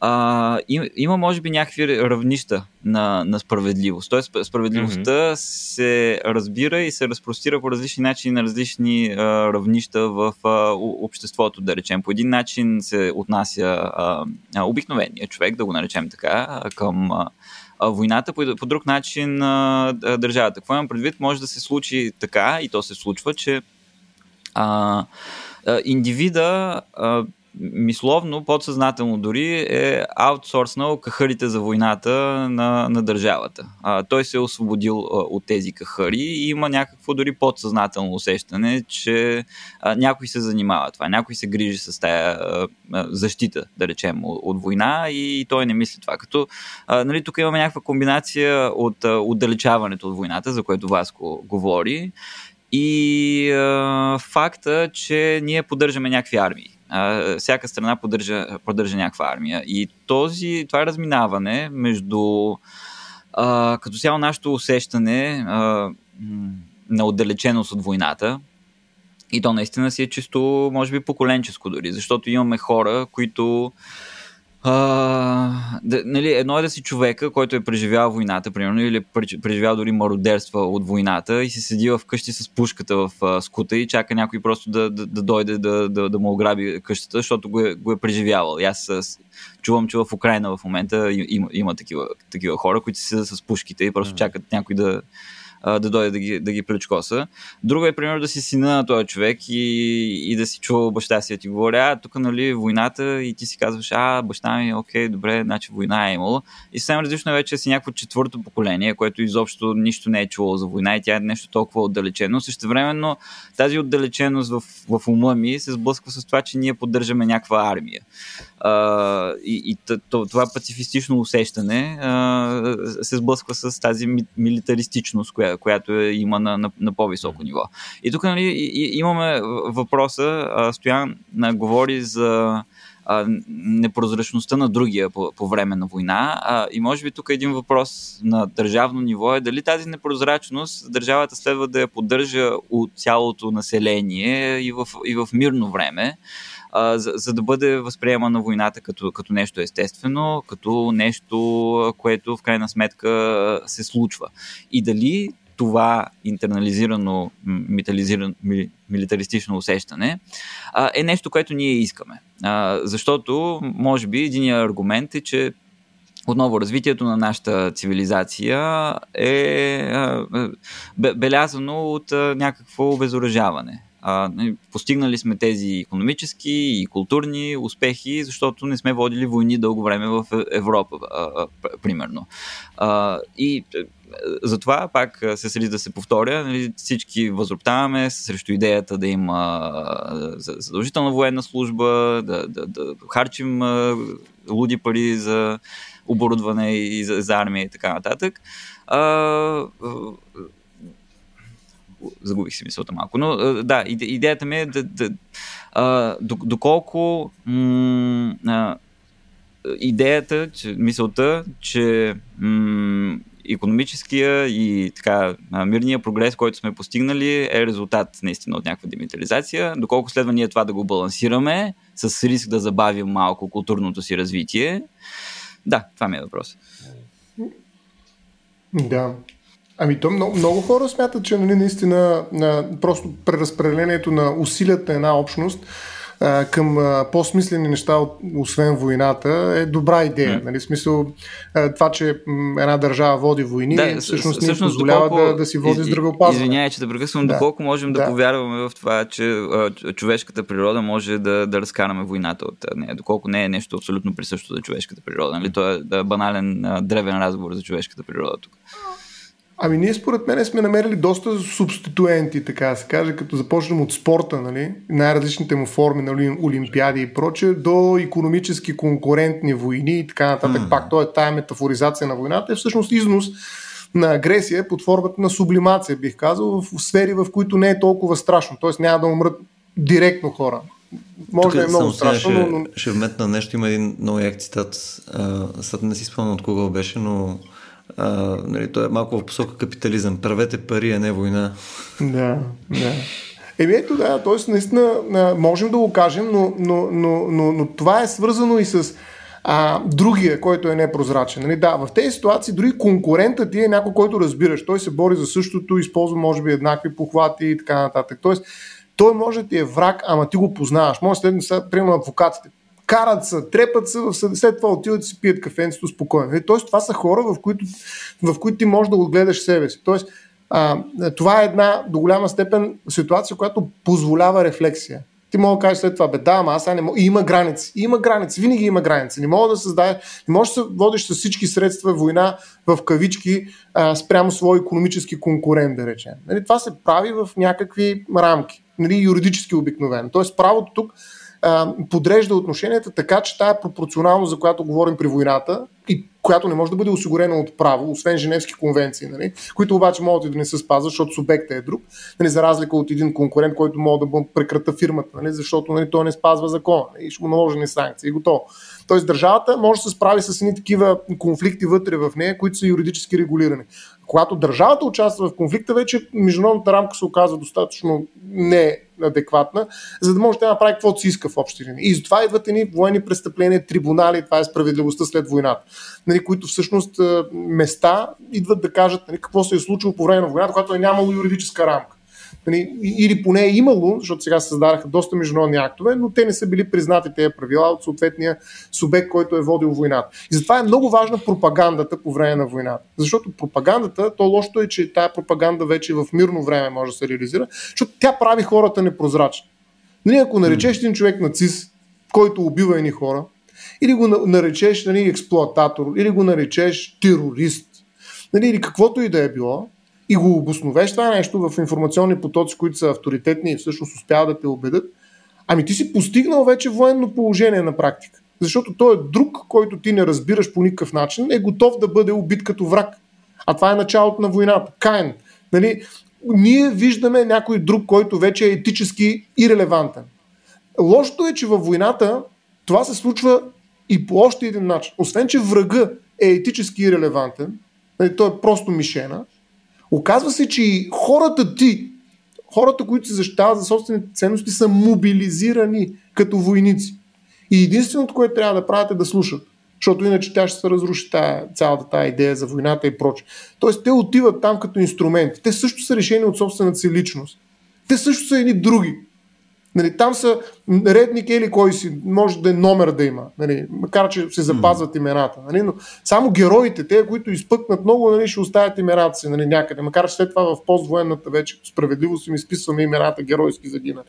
а, има, има, може би, някакви равнища на, на справедливост. Тоест, справедливостта mm-hmm. се разбира и се разпростира по различни начини на различни а, равнища в а, обществото, да речем. По един начин се отнася а, а, обикновения човек, да го наречем така, към. А, войната, по, по друг начин а, държавата. Какво имам предвид? Може да се случи така, и то се случва, че а, а, индивида а, мисловно, подсъзнателно дори е аутсорснал кахарите за войната на, на държавата. А, той се е освободил а, от тези кахари и има някакво дори подсъзнателно усещане, че а, някой се занимава това, някой се грижи с тая а, защита, да речем, от, от война и, и той не мисли това. Като а, нали, тук имаме някаква комбинация от а, отдалечаването от войната, за което Васко говори, и а, факта, че ние поддържаме някакви армии всяка страна поддържа, поддържа някаква армия. И този, това разминаване между а, като цяло нашето усещане а, на отдалеченост от войната, и то наистина си е чисто, може би, поколенческо дори, защото имаме хора, които а, да, нали, едно е да си човека, който е преживял войната, примерно, или е преживял дори мародерства от войната и се седи в къщи с пушката в а, скута и чака някой просто да, да, да дойде да, да, да му ограби къщата, защото го е, го е преживявал. И аз с, чувам, че в Украина в момента има, има такива, такива хора, които седят с пушките и просто чакат някой да, да дойде да ги, да ги пречкоса. Друго е, примерно, да си сина на този човек и, и да си чува баща си да ти говори, а, тук, нали, войната и ти си казваш, а, баща ми, окей, добре, значи война е имало. И съвсем различно е вече си някакво четвърто поколение, което изобщо нищо не е чувало за война и тя е нещо толкова отдалечено. Също времено тази отдалеченост в, в ума ми се сблъсква с това, че ние поддържаме някаква армия. А, и, и това пацифистично усещане а, се сблъсква с тази милитаристичност, коя, която е, има на, на, на по-високо ниво. И тук нали, и, имаме въпроса, а, Стоян а, говори за а, непрозрачността на другия по, по време на война. А, и може би тук един въпрос на държавно ниво е дали тази непрозрачност държавата следва да я поддържа от цялото население и в, и в мирно време а, за, за да бъде възприемана войната като, като нещо естествено, като нещо, което в крайна сметка се случва. И дали това интернализирано, милитаристично усещане а, е нещо, което ние искаме. А, защото, може би, един аргумент е, че отново развитието на нашата цивилизация е белязано от някакво обезоръжаване. А, нали, постигнали сме тези економически и културни успехи, защото не сме водили войни дълго време в Европа, а, а, примерно. А, и е, затова пак се сели да се повторя, нали, всички възроптаваме срещу идеята да има задължителна военна служба, да, да, да харчим луди пари за оборудване и за, за армия и така нататък. А, загубих си мисълта малко. Но да, идеята ми е да, да а, доколко м- а, идеята, че, мисълта, че м- економическия и така мирния прогрес, който сме постигнали е резултат наистина от някаква демилитаризация. Доколко следва ние това да го балансираме с риск да забавим малко културното си развитие. Да, това ми е въпрос. Да. Ами то много, много хора смятат, че нали, наистина а, просто преразпределението на усилията на една общност а, към а, по-смислени неща, от, освен войната, е добра идея. Mm. Нали, смисъл, а, това, че м, една държава води войни, да, всъщност ни позволява доколко, да, да си води здравеопазване. Извинявай, че да прекъсвам, да. доколко можем да, да повярваме в това, че а, човешката природа може да, да разкараме войната от нея, доколко не е нещо абсолютно присъщо за човешката природа. Нали? То е банален, а, древен разговор за човешката природа тук. Ами ние според мен сме намерили доста субституенти, така да се каже, като започнем от спорта, нали, най-различните му форми, нали, олимпиади и прочее, до економически конкурентни войни и така нататък. Mm. Пак то е тая метафоризация на войната, е всъщност износ на агресия под формата на сублимация, бих казал, в сфери, в които не е толкова страшно. Тоест няма да умрат директно хора. Може Тук да е много страшно, ще, но... Ще вметна нещо, има един много як цитат, сега не си спомням от кого беше, но а, нали, той е малко в посока капитализъм. Правете пари, а не война. Да, да. Еми ето да, т.е. наистина можем да го кажем, но, но, но, но, но това е свързано и с а, другия, който е непрозрачен. Нали? Да, в тези ситуации дори конкурентът ти е някой, който разбираш. Той се бори за същото, използва може би еднакви похвати и така нататък. Тоест, той може да ти е враг, ама ти го познаваш. Може да примерно адвокатите карат се, трепат се, след това отиват и си пият кафенцето спокойно. Е, тоест, това са хора, в които, в които ти можеш да отгледаш себе си. Тоест, а, това е една до голяма степен ситуация, която позволява рефлексия. Ти мога да кажеш след това, бе, да, ама аз не мога. И има граници. Има граници. Винаги има граници. Не мога да създаде. Не можеш да се водиш с всички средства война в кавички а, спрямо свой економически конкурент, да речем. Нали, това се прави в някакви рамки. Нали, юридически обикновено. Тоест, правото тук подрежда отношенията така, че тая пропорционалност, за която говорим при войната, и която не може да бъде осигурена от право, освен Женевски конвенции, нали, които обаче могат и да не се спазват, защото субектът е друг, нали, за разлика от един конкурент, който може да прекрата фирмата, нали, защото нали, той не спазва закона нали, и ще му наложени санкции и готово. Тоест държавата може да се справи с едни такива конфликти вътре в нея, които са юридически регулирани. Когато държавата участва в конфликта, вече международната рамка се оказва достатъчно неадекватна, за да може да направи каквото си иска в общи линии. И затова идват едни военни престъпления, трибунали, това е справедливостта след войната, нали, които всъщност места идват да кажат нали, какво се е случило по време на войната, когато е нямало юридическа рамка. Нали, или поне е имало, защото сега създадаха доста международни актове, но те не са били признати тези правила от съответния субект, който е водил войната. И затова е много важна пропагандата по време на войната. Защото пропагандата, то лошото е, че тая пропаганда вече в мирно време може да се реализира, защото тя прави хората непрозрачни. Нали, ако наречеш един човек нацист, който убива едни хора, или го наречеш нали, експлуататор, или го наречеш терорист, нали, или каквото и да е било, и го обосновеш това нещо в информационни потоци, които са авторитетни и всъщност успяват да те убедят, ами ти си постигнал вече военно положение на практика. Защото той е друг, който ти не разбираш по никакъв начин, е готов да бъде убит като враг. А това е началото на войната. Кайн. Нали? Ние виждаме някой друг, който вече е етически ирелевантен. Лошото е, че във войната това се случва и по още един начин. Освен, че врага е етически ирелевантен, нали, той е просто мишена, Оказва се, че и хората ти, хората, които се защитават за собствените ценности, са мобилизирани като войници. И единственото, което трябва да правят е да слушат. Защото иначе тя ще се разруши тая, цялата тази идея за войната и прочее. Тоест, те отиват там като инструменти. Те също са решени от собствената си личност. Те също са едни други. Нали, там са редник или кой си, може да е номер да има, нали, макар че се запазват имената. Нали, но само героите, те, които изпъкнат много, нали, ще оставят имената си нали, някъде, макар че след това в поствоенната вече справедливост им изписваме имената геройски загинали.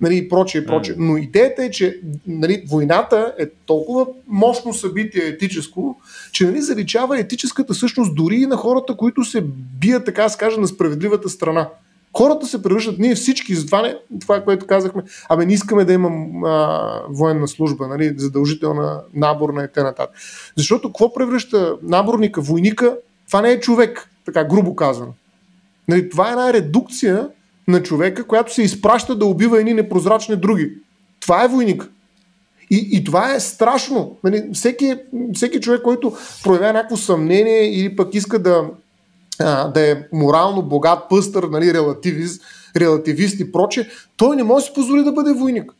Нали, и прочее, и прочее. Но идеята е, че нали, войната е толкова мощно събитие етическо, че нали, заличава етическата същност дори и на хората, които се бият, така да кажа, на справедливата страна хората се превръщат, ние всички, затова не, това, което казахме, абе не искаме да имам а, военна служба, нали, задължителна наборна и т.н. Защото какво превръща наборника, войника, това не е човек, така грубо казано. Нали, това е една редукция на човека, която се изпраща да убива едни непрозрачни други. Това е войник. И, и това е страшно. Нали, всеки, всеки човек, който проявява някакво съмнение или пък иска да, да е морално богат, пъстър, нали, релативист, релативист и проче, той не може да си позволи да бъде войник.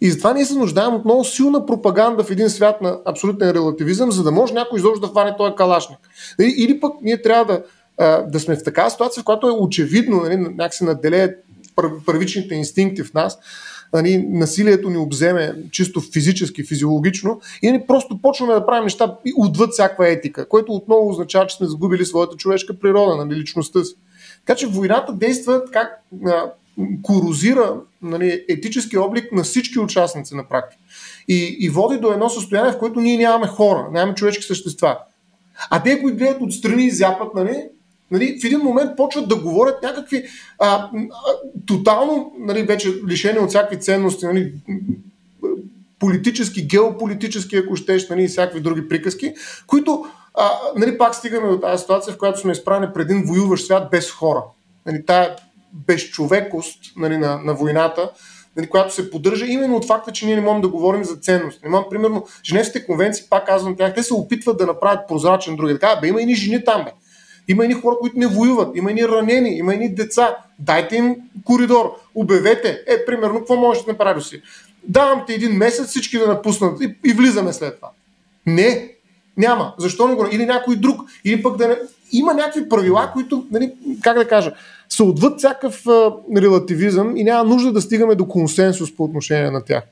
И затова ние се нуждаем от много силна пропаганда в един свят на абсолютен релативизъм, за да може някой изобщо да хване този калашник. Или, или пък ние трябва да, да сме в такава ситуация, в която е очевидно, нали, някак се наделеят първичните инстинкти в нас, нали, насилието ни обземе чисто физически, физиологично и нали, просто почваме да правим неща отвъд всякаква етика, което отново означава, че сме загубили своята човешка природа, нали, личността си. Така че войната действа как корозира нали, етически облик на всички участници на практика. И, и води до едно състояние, в което ние нямаме хора, нямаме човешки същества. А те, които гледат отстрани и зяпат, нали, Нали, в един момент почват да говорят някакви а, а, тотално нали, вече лишени от всякакви ценности, нали, политически, геополитически, ако щеш, нали, и всякакви други приказки, които а, нали, пак стигаме до тази ситуация, в която сме изправени пред един воюващ свят без хора. Нали, тая безчовекост нали, на, на войната, нали, която се поддържа именно от факта, че ние не можем да говорим за ценност. Не примерно, Женевските конвенции, пак казвам тях, те се опитват да направят прозрачен други. Така, бе, има и ни жени там, бе. Има и хора, които не воюват, има и ранени, има и деца. Дайте им коридор, обявете. Е, примерно, какво можеш да направи си? Давам ти един месец всички да напуснат и, и влизаме след това. Не, няма. Защо не го? Или някой друг. Или пък да не... Има някакви правила, които, нали, как да кажа, са отвъд всякакъв релативизъм и няма нужда да стигаме до консенсус по отношение на тях.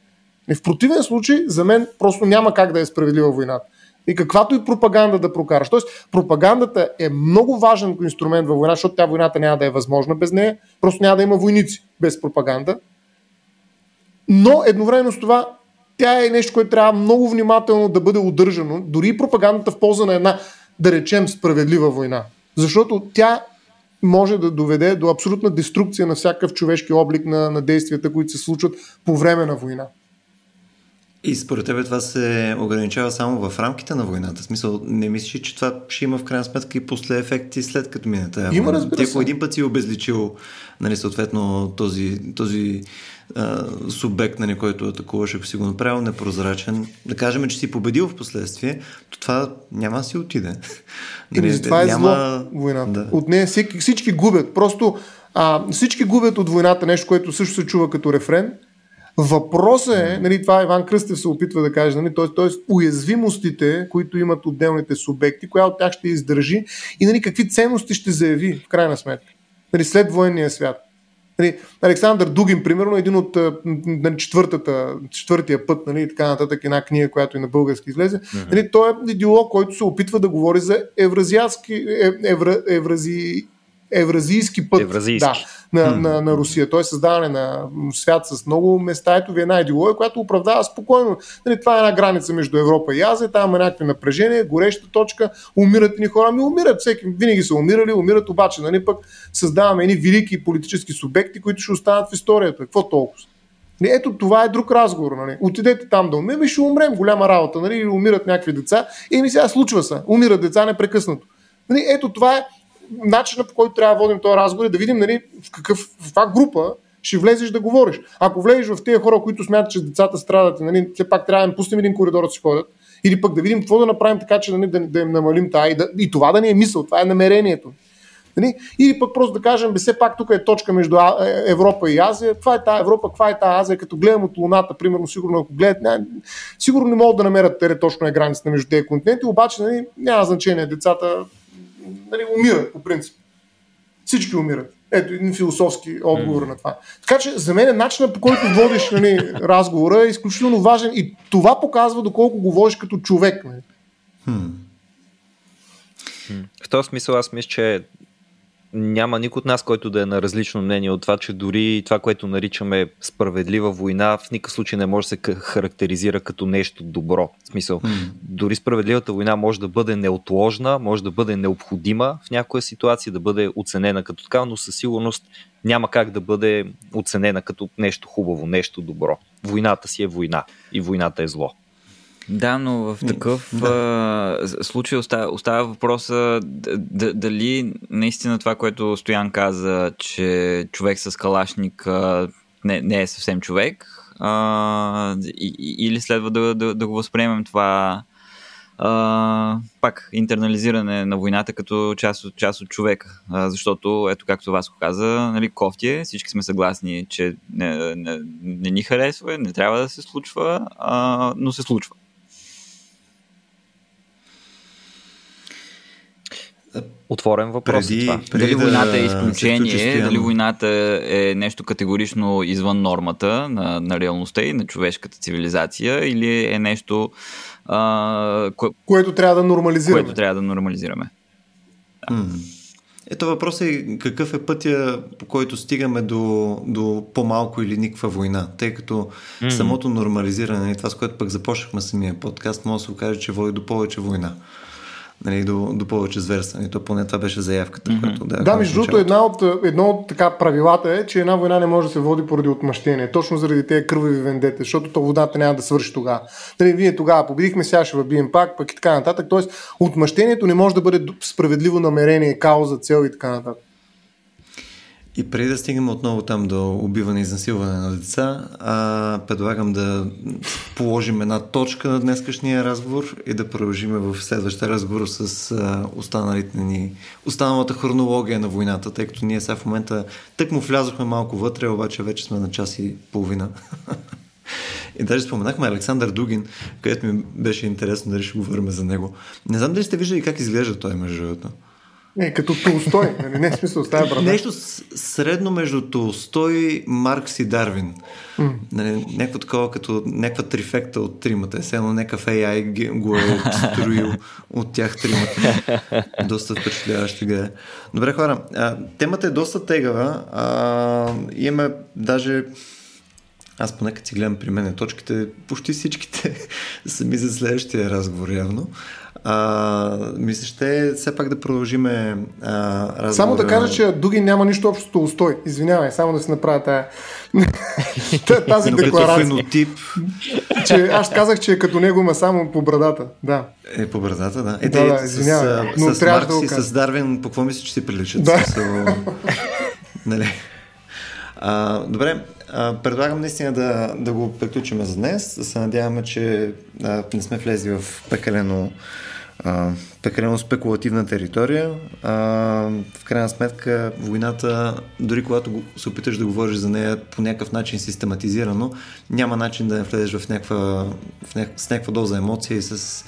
И в противен случай, за мен просто няма как да е справедлива войната. И каквато и пропаганда да прокараш. Тоест, пропагандата е много важен инструмент във война, защото тя войната няма да е възможна без нея. Просто няма да има войници без пропаганда. Но едновременно с това тя е нещо, което трябва много внимателно да бъде удържано, дори и пропагандата в полза на една, да речем, справедлива война. Защото тя може да доведе до абсолютна деструкция на всякакъв човешки облик на, на действията, които се случват по време на война. И според тебе това се ограничава само в рамките на войната? В смисъл, не мислиш, че това ще има в крайна сметка и после ефекти след като мине тази Има, разбира Ти ако един път си обезличил нали, съответно този, този а, субект, нали, който атакуваш, ако си го направил непрозрачен, да кажем, че си победил в последствие, то това няма да си отиде. Нали, и това е няма... зло войната. Да. От нея всички, всички губят. Просто а, всички губят от войната нещо, което също се чува като рефрен – Въпросът е, нали, това Иван Кръстев се опитва да каже, нали, т.е. т.е. уязвимостите, които имат отделните субекти, коя от тях ще издържи и нали, какви ценности ще заяви в крайна сметка нали, след военния свят. Нали, Александър Дугин, примерно, един от нали, четвъртата, четвъртия път, нали, така нататък, една книга, която и на български излезе. Нали, той е идеолог, който се опитва да говори за евразиатски, е, евра, еврази, евразийски път евразийски. Да, на, на, на Русия. Той е създаване на свят с много места. Ето ви една идеология, която оправдава спокойно. Нали, това е една граница между Европа и Азия, там има някакви напрежения, гореща точка, умират ни хора. Ми умират, всеки, винаги са умирали, умират обаче. Нали, пък създаваме едни велики политически субекти, които ще останат в историята. Какво толкова? Нали, ето това е друг разговор. Нали. Отидете там да умрем и ще умрем. Голяма работа. Нали, умират някакви деца. И ми сега случва се. Умират деца непрекъснато. Нали, ето това е начина по който трябва да водим този разговор е да видим нали, в, какъв, в каква група ще влезеш да говориш. Ако влезеш в тези хора, които смятат, че децата страдат, нали, все пак трябва да им пустим един коридор да си ходят, или пък да видим какво да направим така, че нали, да, да им намалим тая и, да, и това да ни е мисъл, това е намерението. Нали? Или пък просто да кажем, бе, все пак тук е точка между е, Европа и Азия. Това е тази Европа, каква е тази Азия? Като гледам от Луната, примерно, сигурно ако гледат, не, сигурно не могат да намерят тере точно е границата между тези континенти, обаче нали, няма значение. Децата нали, умират по принцип. Всички умират. Ето един философски отговор mm. на това. Така че за мен е начинът по който водиш нали, разговора е изключително важен и това показва доколко го водиш като човек. Нали. Hmm. В този смисъл аз мисля, че няма никой от нас, който да е на различно мнение от това, че дори това, което наричаме справедлива война, в никакъв случай не може да се характеризира като нещо добро. В смисъл, mm. дори справедливата война може да бъде неотложна, може да бъде необходима в някоя ситуация, да бъде оценена като така, но със сигурност няма как да бъде оценена като нещо хубаво, нещо добро. Войната си е война и войната е зло. Да, но в такъв да. а, случай остава, остава въпроса д- дали наистина това, което Стоян каза, че човек с калашник а, не, не е съвсем човек, а, и, или следва да, да, да го възприемем това а, пак интернализиране на войната като част от, част от човека. А, защото, ето както вас го каза, нали, кофти всички сме съгласни, че не, не, не ни харесва, не трябва да се случва, а, но се случва. Отворен въпрос. Преди, това. преди дали да войната е изключение, дали войната е нещо категорично извън нормата на, на реалността и на човешката цивилизация, или е нещо, а, кое, което трябва да нормализираме. Което трябва да нормализираме. Да. Ето въпросът е какъв е пътя, по който стигаме до, до по-малко или никаква война, тъй като mm-hmm. самото нормализиране, това с което пък започнахме самия подкаст, може да се окаже, че води до повече война. Нали, до, до повече зверства. И то поне това беше заявката, Мгм. която да. Да, между другото, една от, едно от така правилата е, че една война не може да се води поради отмъщение. Точно заради тези кървави вендете, защото то водата няма да свърши тогава. Дали, вие тогава победихме, сега ще въбием пак, пък и така нататък. Тоест, отмъщението не може да бъде справедливо намерение, кауза, цел и така нататък. И преди да стигнем отново там до убиване и изнасилване на деца, а, предлагам да положим една точка на днескашния разговор и да продължим в следващия разговор с а, останалите ни, останалата хронология на войната, тъй като ние сега в момента тък му влязохме малко вътре, обаче вече сме на час и половина. И даже споменахме Александър Дугин, където ми беше интересно дали ще говорим за него. Не знам дали сте виждали как изглежда той между другото. Не, като Толстой, нали? не е смисъл с тази брада. Нещо средно между Толстой, Маркс и Дарвин. М. Нали, някакво такова, като някаква трифекта от тримата. Все едно някакъв AI го е строил от тях тримата. Доста впечатляващи гледа. Добре, хора. А, темата е доста тегава. А, имаме даже аз поне като си гледам при мен точките, почти всичките са ми за следващия разговор явно. А, мисля, ще все пак да продължиме а, разговора. Само да кажа, че Дугин няма нищо общо с Толстой. Извинявай, само да си направя тая... тази Но декларация. фенотип Че аз казах, че като него, ма само по брадата. Да. е по брадата, да. Е, Да, да, с, извинявай, с, но с Маркс да и с Дарвин, по какво мислиш, че си приличат? Да. Смисъл, нали? А, добре, а, предлагам наистина да, да го приключим за днес. Да се надяваме, че а, не сме влезли в пекалено, а, пекалено спекулативна територия. А, в крайна сметка, войната, дори когато се опиташ да говориш за нея по някакъв начин систематизирано, няма начин да не влезеш в някаква, в няк... с някаква доза емоция и с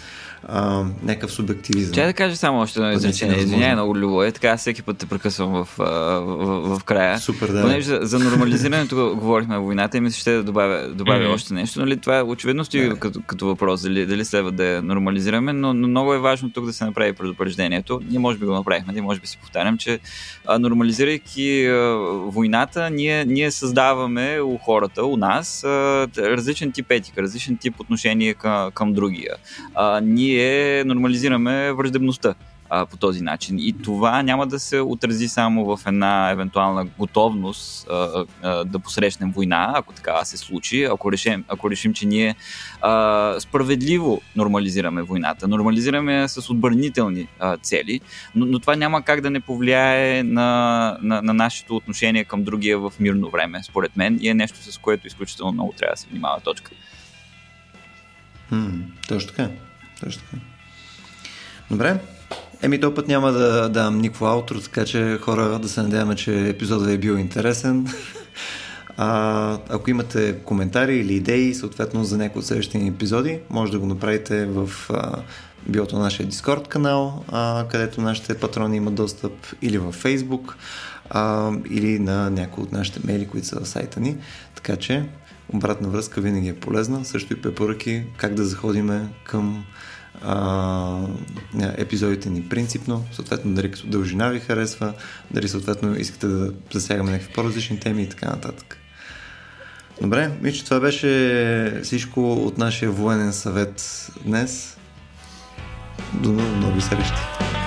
а, някакъв субективизъм. Чай да кажа само още едно изречение. Извинявай много, Любо. Е, така всеки път те прекъсвам в, в, в, в края. Супер, да. Понеже за, за нормализирането го- говорихме на войната и мисля, ще да добавя, добавя Мгм. още нещо. Нали, това очевидно стои Да. като, като въпрос, дали, дали следва да я нормализираме, но, но много е важно тук да се направи предупреждението. Ние може би го направихме, ние може би си повтарям, че а, нормализирайки а, войната, ние, ние създаваме у хората, у нас, а, различен тип етика, различен тип отношение към, към другия. А, ние нормализираме враждебността а, по този начин. И това няма да се отрази само в една евентуална готовност а, а, да посрещнем война, ако така се случи, ако решим, ако решим че ние а, справедливо нормализираме войната, нормализираме с отбранителни а, цели, но, но това няма как да не повлияе на, на, на нашето отношение към другия в мирно време, според мен, и е нещо, с което изключително много трябва да се внимава точка. М, точно така. Точно така. Добре. Еми, този път няма да дам никакво аутро, така че хора да се надяваме, че епизодът е бил интересен. А, ако имате коментари или идеи, съответно за някои от следващите ни епизоди, може да го направите в а, биото на нашия Discord канал, а, където нашите патрони имат достъп, или във Facebook, а, или на някои от нашите мейли, които са в сайта ни. Така че обратна връзка винаги е полезна. Също и препоръки как да заходиме към епизодите ни принципно, съответно дали като дължина ви харесва, дали съответно искате да засягаме някакви по-различни теми и така нататък. Добре, че това беше всичко от нашия военен съвет днес. До нови срещи!